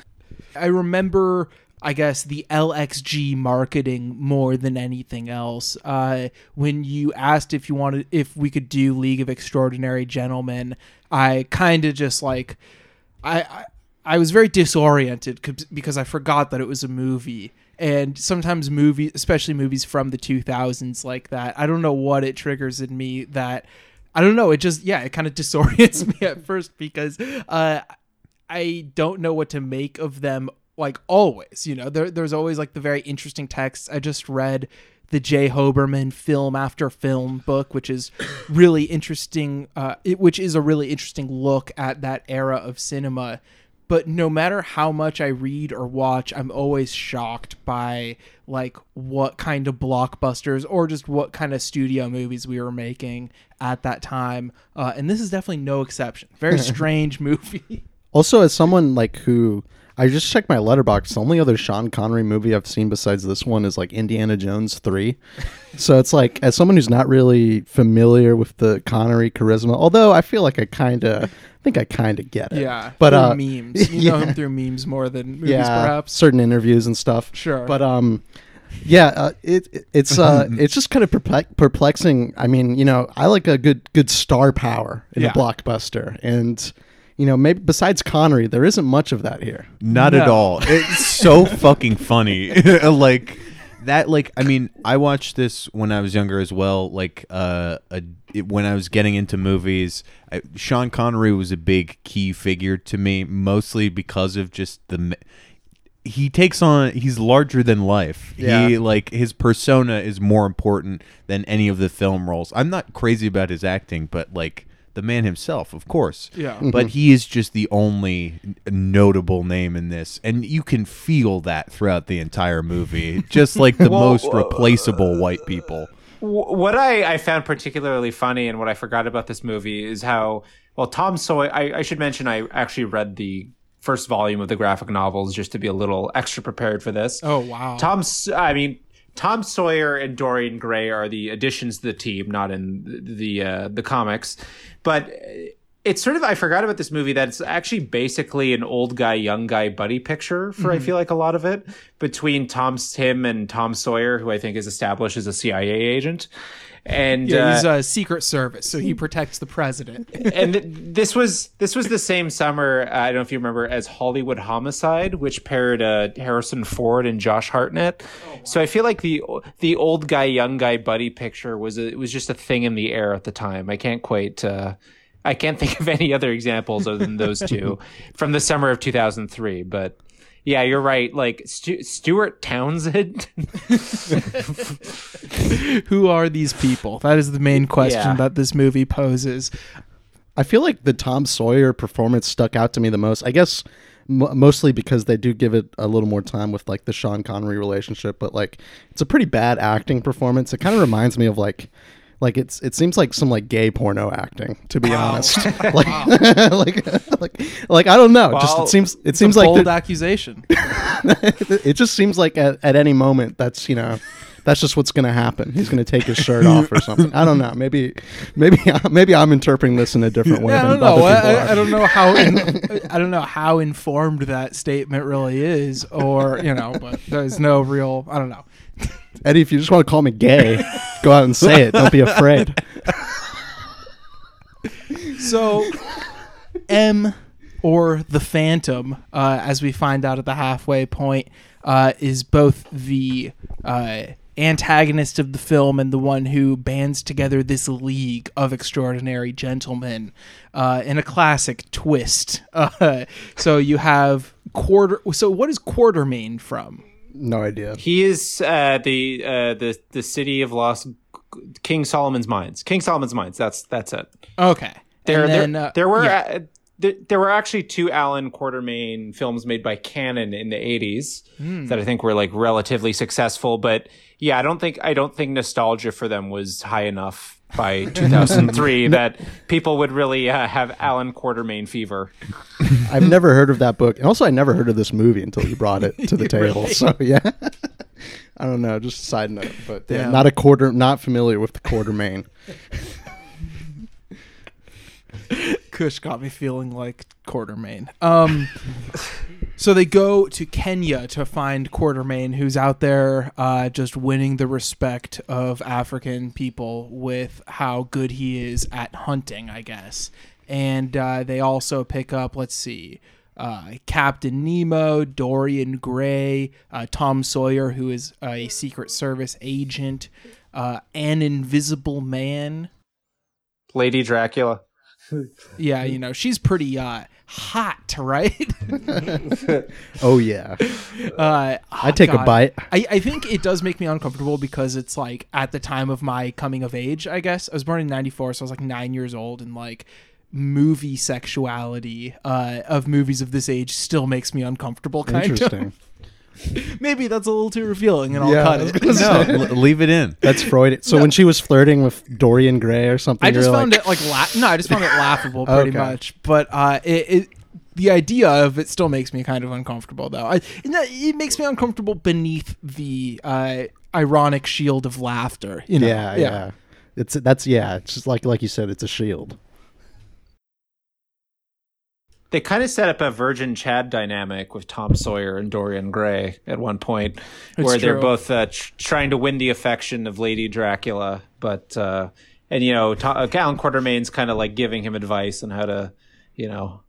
I remember, I guess, the LXG marketing more than anything else. Uh, when you asked if you wanted, if we could do League of Extraordinary Gentlemen, I kind of just like. I, I I was very disoriented because I forgot that it was a movie. And sometimes movies, especially movies from the 2000s like that, I don't know what it triggers in me that I don't know. It just yeah, it kind of disorients me at first because uh, I don't know what to make of them. Like always, you know, there, there's always like the very interesting texts. I just read the J. Hoberman film after film book, which is really interesting. Uh, it, which is a really interesting look at that era of cinema. But no matter how much I read or watch, I'm always shocked by like what kind of blockbusters or just what kind of studio movies we were making at that time. Uh, and this is definitely no exception. Very strange movie. Also, as someone like who I just checked my Letterboxd, the only other Sean Connery movie I've seen besides this one is like Indiana Jones three. so it's like as someone who's not really familiar with the Connery charisma, although I feel like I kind of I think I kind of get it. Yeah, but through uh, memes. You know yeah. him through memes more than movies, yeah, perhaps. certain interviews and stuff. Sure. but um, yeah, uh, it it- it's uh it's just kind of perplex- perplexing. I mean, you know, I like a good good star power in Yeah. a blockbuster, and you know, maybe besides Connery, there isn't much of that here. Not at all. It's so fucking funny. like that like I mean, I watched this when I was younger as well, like uh a, it, when I was getting into movies. I, Sean Connery was a big key figure to me mostly because of just the he takes on he's larger than life. Yeah. He like his persona is more important than any of the film roles. I'm not crazy about his acting, but like the man himself, of course. Yeah. But he is just the only notable name in this, and you can feel that throughout the entire movie. Just like the Well, most uh, replaceable white people. What I, I found particularly funny and what I forgot about this movie is how well Tom Sawyer. I, I should mention I actually read the first volume of the graphic novels just to be a little extra prepared for this. Oh wow. Tom, I mean Tom Sawyer and Dorian Gray are the additions to the team, not in the the, uh, the comics, but. It's sort of I forgot about this movie that it's actually basically an old guy young guy buddy picture for I Mhm. feel like a lot of it between Tom Tim and Tom Sawyer who I think is established as a CIA agent and yeah, uh, he's a Secret Service, so he protects the president. and th- this was this was the same summer. uh, I don't know if you remember as Hollywood Homicide, which paired uh, Harrison Ford and Josh Hartnett. So I feel like the the old guy young guy buddy picture was a, it was just a thing in the air at the time. I can't quite. Uh, I can't think of any other examples other than those two from the summer of 2003. But yeah, you're right. Like Stu- Stuart Townsend. Who are these people? That is the main question Yeah. that this movie poses. I feel like the Tom Sawyer performance stuck out to me the most. I guess m- mostly because they do give it a little more time with like the Sean Connery relationship, but like it's a pretty bad acting performance. It kind of reminds me of like like it's it seems like some like gay porno acting to be honest. like, like like like I don't know. just it seems it seems like bold accusation. it just seems like at, at any moment that's you know that's just what's going to happen. He's going to take his shirt off or something. I don't know. Maybe maybe maybe I'm interpreting this in a different way. Yeah, I don't know. other I. I don't know how in, I don't know how informed that statement really is, or you know, but there's no real. I don't know. Eddie, if you just want to call me gay, go out and say it. Don't be afraid. So, M or the Phantom, uh, as we find out at the halfway point, uh, is both the uh, antagonist of the film and the one who bands together this league of extraordinary gentlemen uh, in a classic twist. Uh, so you have quarter. So what is Quartermain from? No idea. He is uh, the uh, the the city of Lost King Solomon's Mines. King Solomon's Mines. That's that's it. Okay. There And there, uh, there were yeah. uh, there, there were actually two Alan Quartermain films made by Canon in the 80s Hmm. that I think were like relatively successful, but yeah, I don't think I don't think nostalgia for them was high enough by 2003 that people would really uh, have Alan Quartermain fever. I've never heard of that book, and also I never heard of this movie until you brought it to the table. Really? So yeah, I don't know. Just a side note, but yeah, Damn. not a quarter, not familiar with the Quartermain. Kush got me feeling like Quartermain. Um, so they go to Kenya to find Quartermain, who's out there uh, just winning the respect of African people with how good he is at hunting, I guess. and uh, they also pick up. Let's see. Uh, Captain Nemo, Dorian Gray, uh, Tom Sawyer, who is a Secret Service agent, uh, an Invisible Man. Lady Dracula. Yeah, you know she's pretty uh, hot, right? Oh yeah. Uh, I take a bite. I, I think it does make me uncomfortable because it's like at the time of my coming of age, I guess. I was born in 94, so I was like nine years old, and like movie sexuality uh, of movies of this age still makes me uncomfortable, kind Interesting. of. Maybe that's a little too revealing, and I'll Yeah, cut it. No, l- leave it in. That's Freud. So No. when she was flirting with Dorian Gray or something, I just you're found like, it like la- no, I just found it laughable pretty Okay. much. But uh, it, it the idea of it still makes me kind of uncomfortable though. I, and that- it makes me uncomfortable beneath the uh, ironic shield of laughter. You know? yeah, yeah, It's that's yeah. It's just like like you said, it's a shield. They kind of set up a Virgin Chad dynamic with Tom Sawyer and Dorian Gray at one point, It's where they're both uh, tr- trying to win the affection of Lady Dracula, but uh, and you know, to- uh, Alan Quartermain's kind of like giving him advice on how to, you know,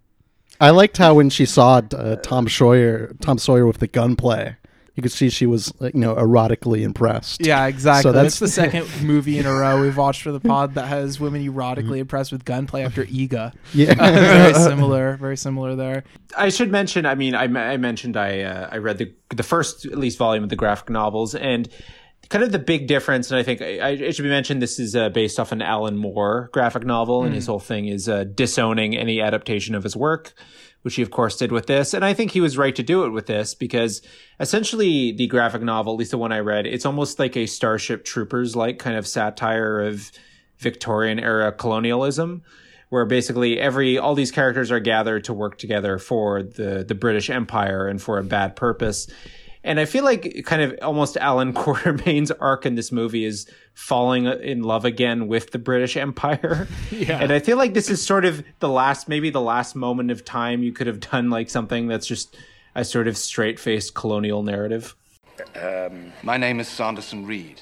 I liked how when she saw uh, Tom Sawyer, Tom Sawyer with the gunplay, you could see she was you know erotically impressed. Yeah, exactly. So that's that's the second movie in a row we've watched for the pod that has women erotically impressed with gunplay after Ega. Yeah. very similar. Very similar there. I should mention. I mean, I, I mentioned I uh, I read the the first at least volume of the graphic novels and kind of the big difference. And I think I, I, it should be mentioned. This is uh, based off an Alan Moore graphic novel, and his Mm. whole thing is uh, disowning any adaptation of his work, which he of course did with this. And I think he was right to do it with this because essentially the graphic novel, at least the one I read, it's almost like a Starship Troopers like kind of satire of Victorian era colonialism where basically every all these characters are gathered to work together for the the British Empire and for a bad purpose. And I feel like kind of almost Alan Quartermain's arc in this movie is falling in love again with the British Empire. Yeah. And I feel like this is sort of the last maybe the last moment of time you could have done like something that's just a sort of straight-faced colonial narrative. Um, my name is Sanderson Reed.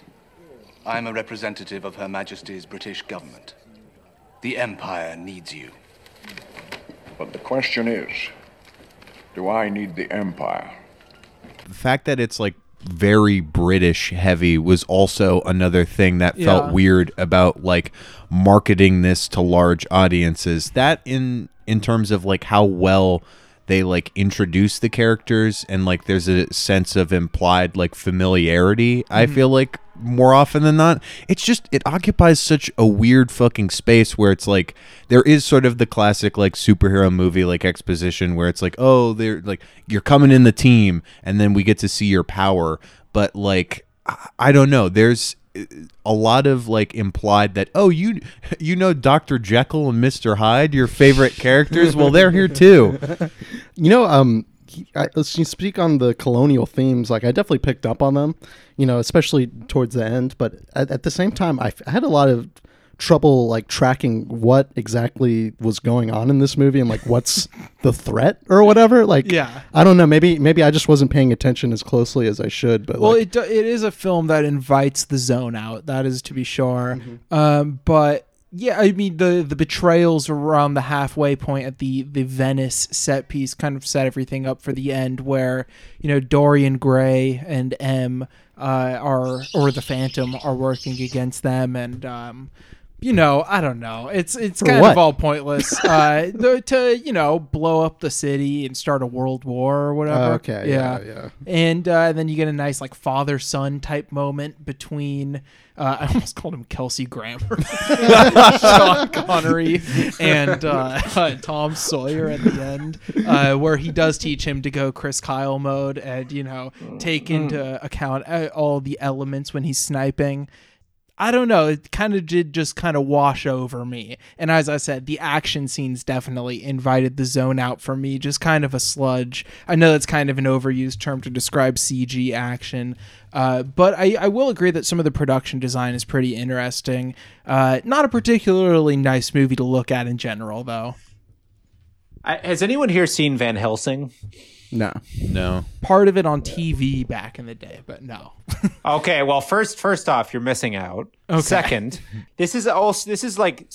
I'm a representative of Her Majesty's British government. The Empire needs you. But the question is do I need the Empire? the fact that it's like very British heavy was also another thing that Yeah. felt weird about like marketing this to large audiences. That in in terms of like how well they like introduce the characters and like there's a sense of implied like familiarity. I Mhm. feel like more often than not, it's just it occupies such a weird fucking space where it's like there is sort of the classic like superhero movie like exposition where it's like oh they're like you're coming in the team and then we get to see your power, but like I- don't know, there's uh, a lot of like implied that oh you you know Dr. Jekyll and Mr. Hyde your favorite characters well they're here too You know, um, I, let's speak on the colonial themes. Like, I definitely picked up on them. You know, especially towards the end. But at, at the same time, I, f- I had a lot of trouble like tracking what exactly was going on in this movie and like what's the threat or whatever. Like, Yeah. I don't know. Maybe maybe I just wasn't paying attention as closely as I should. But Well, like, it do- it is a film that invites the zone out. That is to be sure. Mm-hmm. Um, but yeah, I mean the the betrayals around the halfway point at the the Venice set piece kind of set everything up for the end, where you know Dorian Gray and M uh, are or the Phantom are working against them, and um, you know I don't know. It's it's kind what? of all pointless. uh, to you know blow up the city and start a world war or whatever. Oh, okay, yeah, yeah. And uh, then you get a nice like father son type moment between. Uh, I almost called him Kelsey Grammer, Sean Connery, and uh, Tom Sawyer at the end, uh, where he does teach him to go Chris Kyle mode and you know take into account uh, all the elements when he's sniping. I don't know. It kind of did just kind of wash over me. And as I said, the action scenes definitely invited the zone out for me. Just kind of a sludge. I know that's kind of an overused term to describe CG action, uh, but I, I will agree that some of the production design is pretty interesting. Uh, not a particularly nice movie to look at in general, though. I, has anyone here seen Van Helsing? No, no Part of it on TV back in the day, but no. Okay, well, first, first off, you're missing out. Okay. Second, this is also this is like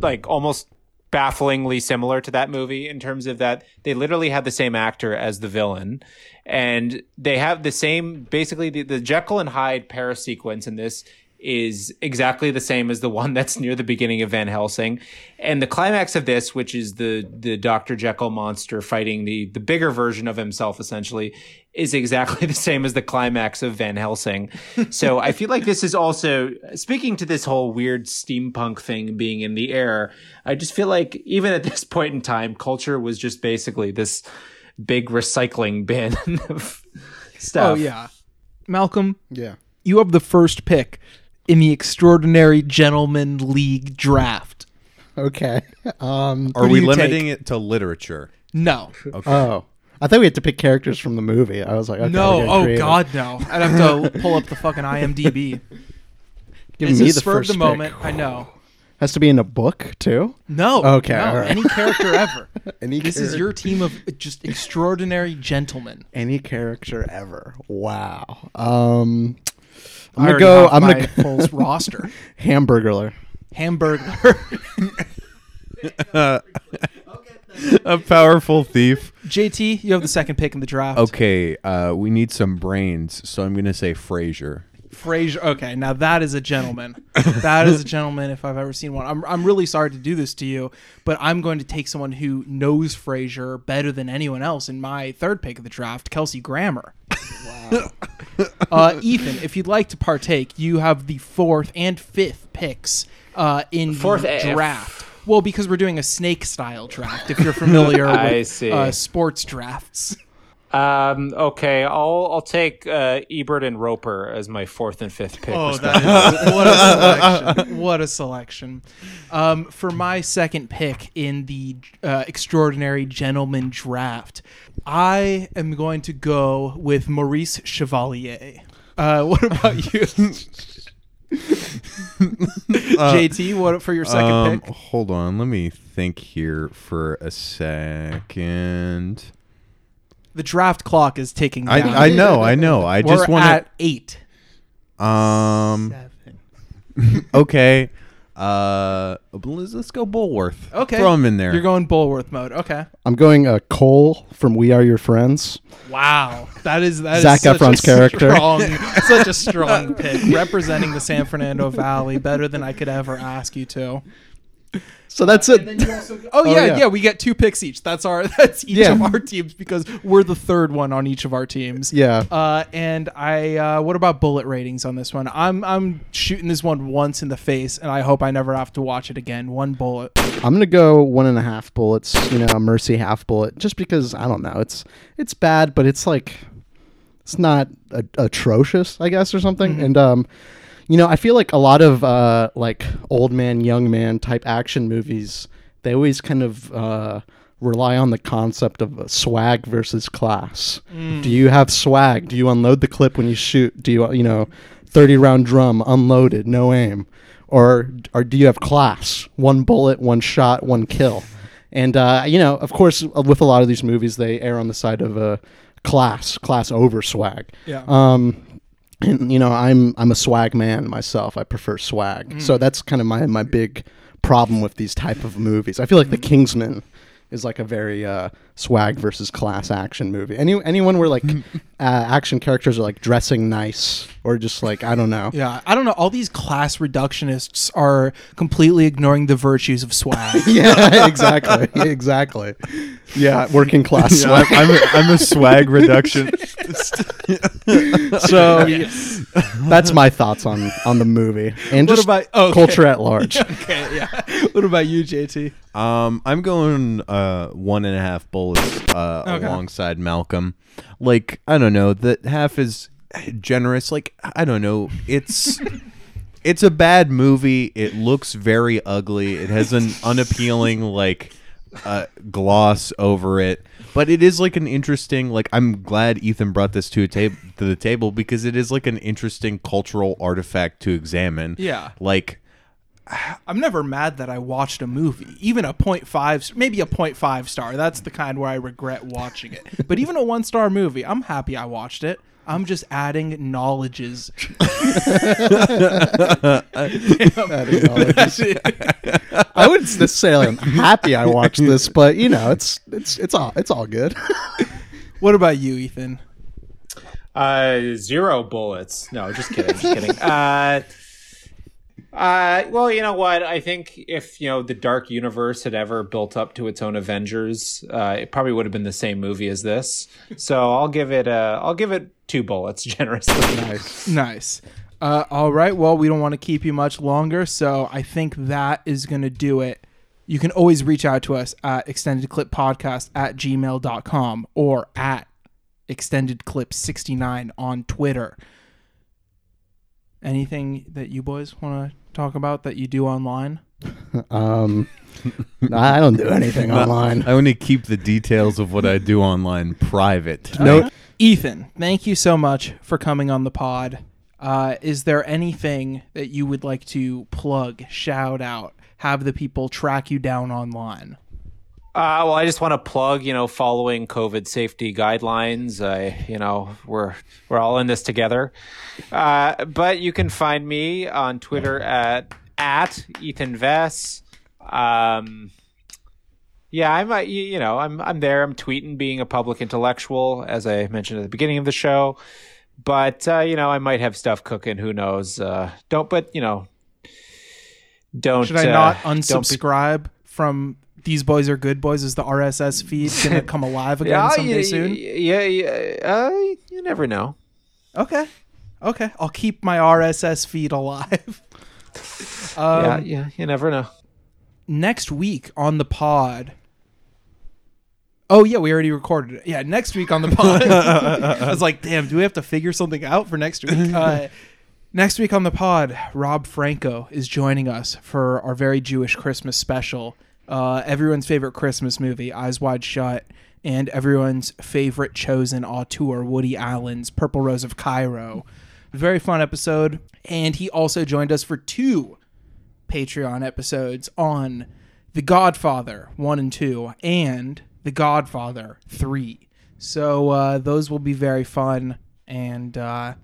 like almost bafflingly similar to that movie in terms of that they literally had the same actor as the villain and they have the same basically the, the Jekyll and Hyde Paris sequence in this is exactly the same as the one that's near the beginning of Van Helsing. And the climax of this, which is the the Dr. Jekyll monster fighting the the bigger version of himself essentially, is exactly the same as the climax of Van Helsing. So I feel like this is also speaking to this whole weird steampunk thing being in the air. I just feel like even at this point in time, culture was just basically this big recycling bin of oh, stuff. Oh yeah, Malcolm. Yeah. You have the first pick in the Extraordinary Gentleman League draft. Okay. Um, Are we limiting it to literature? No. Okay. Oh. I thought we had to pick characters from the movie. I was like, okay, no. Oh creative. God, no. I'd have to pull up the fucking IMDb. Give It's me a the spur of first the pick. moment. I know. Has to be in a book too. No. Okay. no, all right. Any character ever. Any this is your team of just extraordinary gentlemen. any character ever. Wow. Um, I'm gonna go. have I'm my gonna full roster. Hamburglar. Hamburger. a powerful thief. JT, you have the second pick in the draft. Okay, uh, we need some brains, so I'm gonna say Frasier. Frasier. Okay, now that is a gentleman. that is a gentleman if I've ever seen one. I'm, I'm really sorry to do this to you, but I'm going to take someone who knows Frasier better than anyone else in my third pick of the draft, Kelsey Grammer. Wow. uh, Ethan, if you'd like to partake, you have the fourth and fifth picks uh, in Fourth the F. draft. Well, because we're doing a snake style draft. If you're familiar I with see. Uh, sports drafts. Um, okay, I'll I'll take uh, Ebert and Roeper as my fourth and fifth pick. Oh, that is, what a selection! What a selection! Um, for my second pick in the uh, extraordinary gentleman draft, I am going to go with Maurice Chevalier. Uh, what about you, JT? What for your second Um, pick? Hold on, let me think here for a second. The draft clock is ticking down. I, I know, I know. I We're just want at eight. Um. okay. Uh, let's, let's go Bulworth. Okay, Throw him in there. You're going Bulworth mode. Okay. I'm going uh, Cole from We Are Your Friends. Wow, that is that is Zac such Efron's a character. Strong, such a strong pick, representing the San Fernando Valley better than I could ever ask you to. So that's it. Oh, yeah, yeah. yeah, we get two picks each. That's our that's each Yeah. of our teams because we're the third one on each of our teams. Yeah. Uh, and I, uh, what about bullet ratings on this one? I'm I'm shooting this one once in the face, and I hope I never have to watch it again. One bullet. I'm gonna go one and a half bullets. You know, mercy half bullet, just because I don't know. It's it's bad, but it's like it's not a- atrocious, I guess, or something. And um, you know, I feel like a lot of uh, like old man, young man type action movies, they always kind of uh, rely on the concept of uh, swag versus class. Mm. Do you have swag? Do you unload the clip when you shoot? Do you, you know, thirty round drum unloaded, no aim, or or do you have class? One bullet, one shot, one kill. And uh, you know, of course, with a lot of these movies, they err on the side of uh, class, class over swag. Yeah. Um, and you know, I'm I'm a swag man myself. I prefer swag. So that's kind of my my big problem with these type of movies. I feel like The Kingsman is like a very uh, swag versus class action movie. Any anyone where like uh, action characters are like dressing nice or just like I don't know. Yeah, I don't know. All these class reductionists are completely ignoring the virtues of swag. yeah, exactly, exactly. Yeah, working class Yeah, I'm, swag. I'm, a, I'm a swag reductionist. so that's my thoughts on on the movie and What just about- okay. culture at large. okay, yeah. What about you, JT? Um, I'm going uh one and a half bullets uh Okay. alongside Malcolm. Like I don't know, that half is generous. Like I don't know, it's it's a bad movie. It looks very ugly. It has an unappealing like uh, gloss over it. But it is like an interesting like I'm glad Ethan brought this to a table to the table because it is like an interesting cultural artifact to examine. Yeah. Like I'm never mad that I watched a movie, even a 0.5, maybe a 0.5 star. That's the kind where I regret watching it. But even a one star movie, I'm happy I watched it. I'm just adding knowledges. Adding knowledges. I wouldn't necessarily I'm happy I watched this, but you know, it's it's it's all it's all good. what about you, Ethan? Uh, zero bullets. No, just kidding. Just kidding. Uh, uh, well, you know what? I think if you know the Dark Universe had ever built up to its own Avengers, uh, it probably would have been the same movie as this. So I'll give it. Uh, I'll give it two bullets generously. Nice. Nice. Uh, all right. Well, we don't want to keep you much longer, so I think that is going to do it. You can always reach out to us at extendedclippodcast at gmail.com or at extendedclip69 on Twitter. Anything that you boys want to talk about that you do online? Um, I don't do anything online. I only keep the details of what I do online private. No, Ethan, thank you so much for coming on the pod. Uh, is there anything that you would like to plug, shout out, have the people track you down online? Uh, well, I just want to plug, you know, following COVID safety guidelines. I, you know, we're we're all in this together. Uh, but you can find me on Twitter at at Ethan Vess. Um, yeah, I'm, uh, you you know, I'm I'm there. I'm tweeting, being a public intellectual, as I mentioned at the beginning of the show. But uh, you know, I might have stuff cooking. Who knows? Uh, don't, but you know, don't. Should I uh, not be- unsubscribe from These Boys Are Good Boys? Is the RSS feed going to come alive again Yeah, someday yeah, soon? Yeah, yeah. Uh, you never know. Okay. Okay. I'll keep my RSS feed alive. um, yeah, yeah. You never know. Next week on the pod. Oh yeah, we already recorded it. Yeah, next week on the pod. I was like, damn, do we have to figure something out for next week? Uh, next week on the pod, Rob Franco is joining us for our very Jewish Christmas special. Uh, everyone's favorite Christmas movie, Eyes Wide Shut, and everyone's favorite chosen auteur, Woody Allen's Purple Rose of Cairo. Very fun episode. And he also joined us for two Patreon episodes on The Godfather 1 and 2 and The Godfather 3. So uh, those will be very fun. And uh,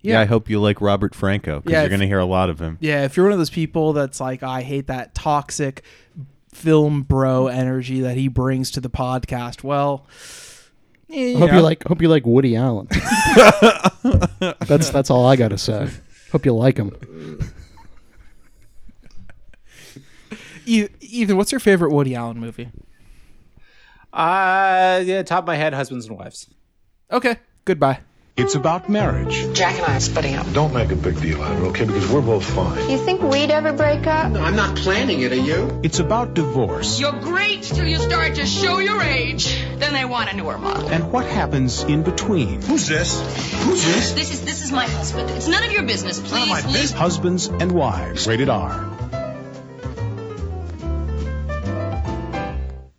Yeah. I hope you like Robert Franco because Yeah, you're going to hear a lot of him. yeah, if you're one of those people that's like, I hate that toxic film bro energy that he brings to the podcast, well, you hope know. you like hope you like Woody Allen. that's that's all I gotta say. Hope you like him. Ethan, what's your favorite Woody Allen movie? Uh, yeah, top of my head, husbands and wives. Okay, goodbye. It's about marriage. Jack and I are splitting up. Don't make a big deal out of it, okay? Because we're both fine. You think we'd ever break up? No, I'm not planning it, are you? It's about divorce You're great till you start to show your age. Then they want a newer model. and what happens in between. Who's this? Who's this? This is this is my husband. It's none of your business, please. leave. Husbands and wives. Rated R.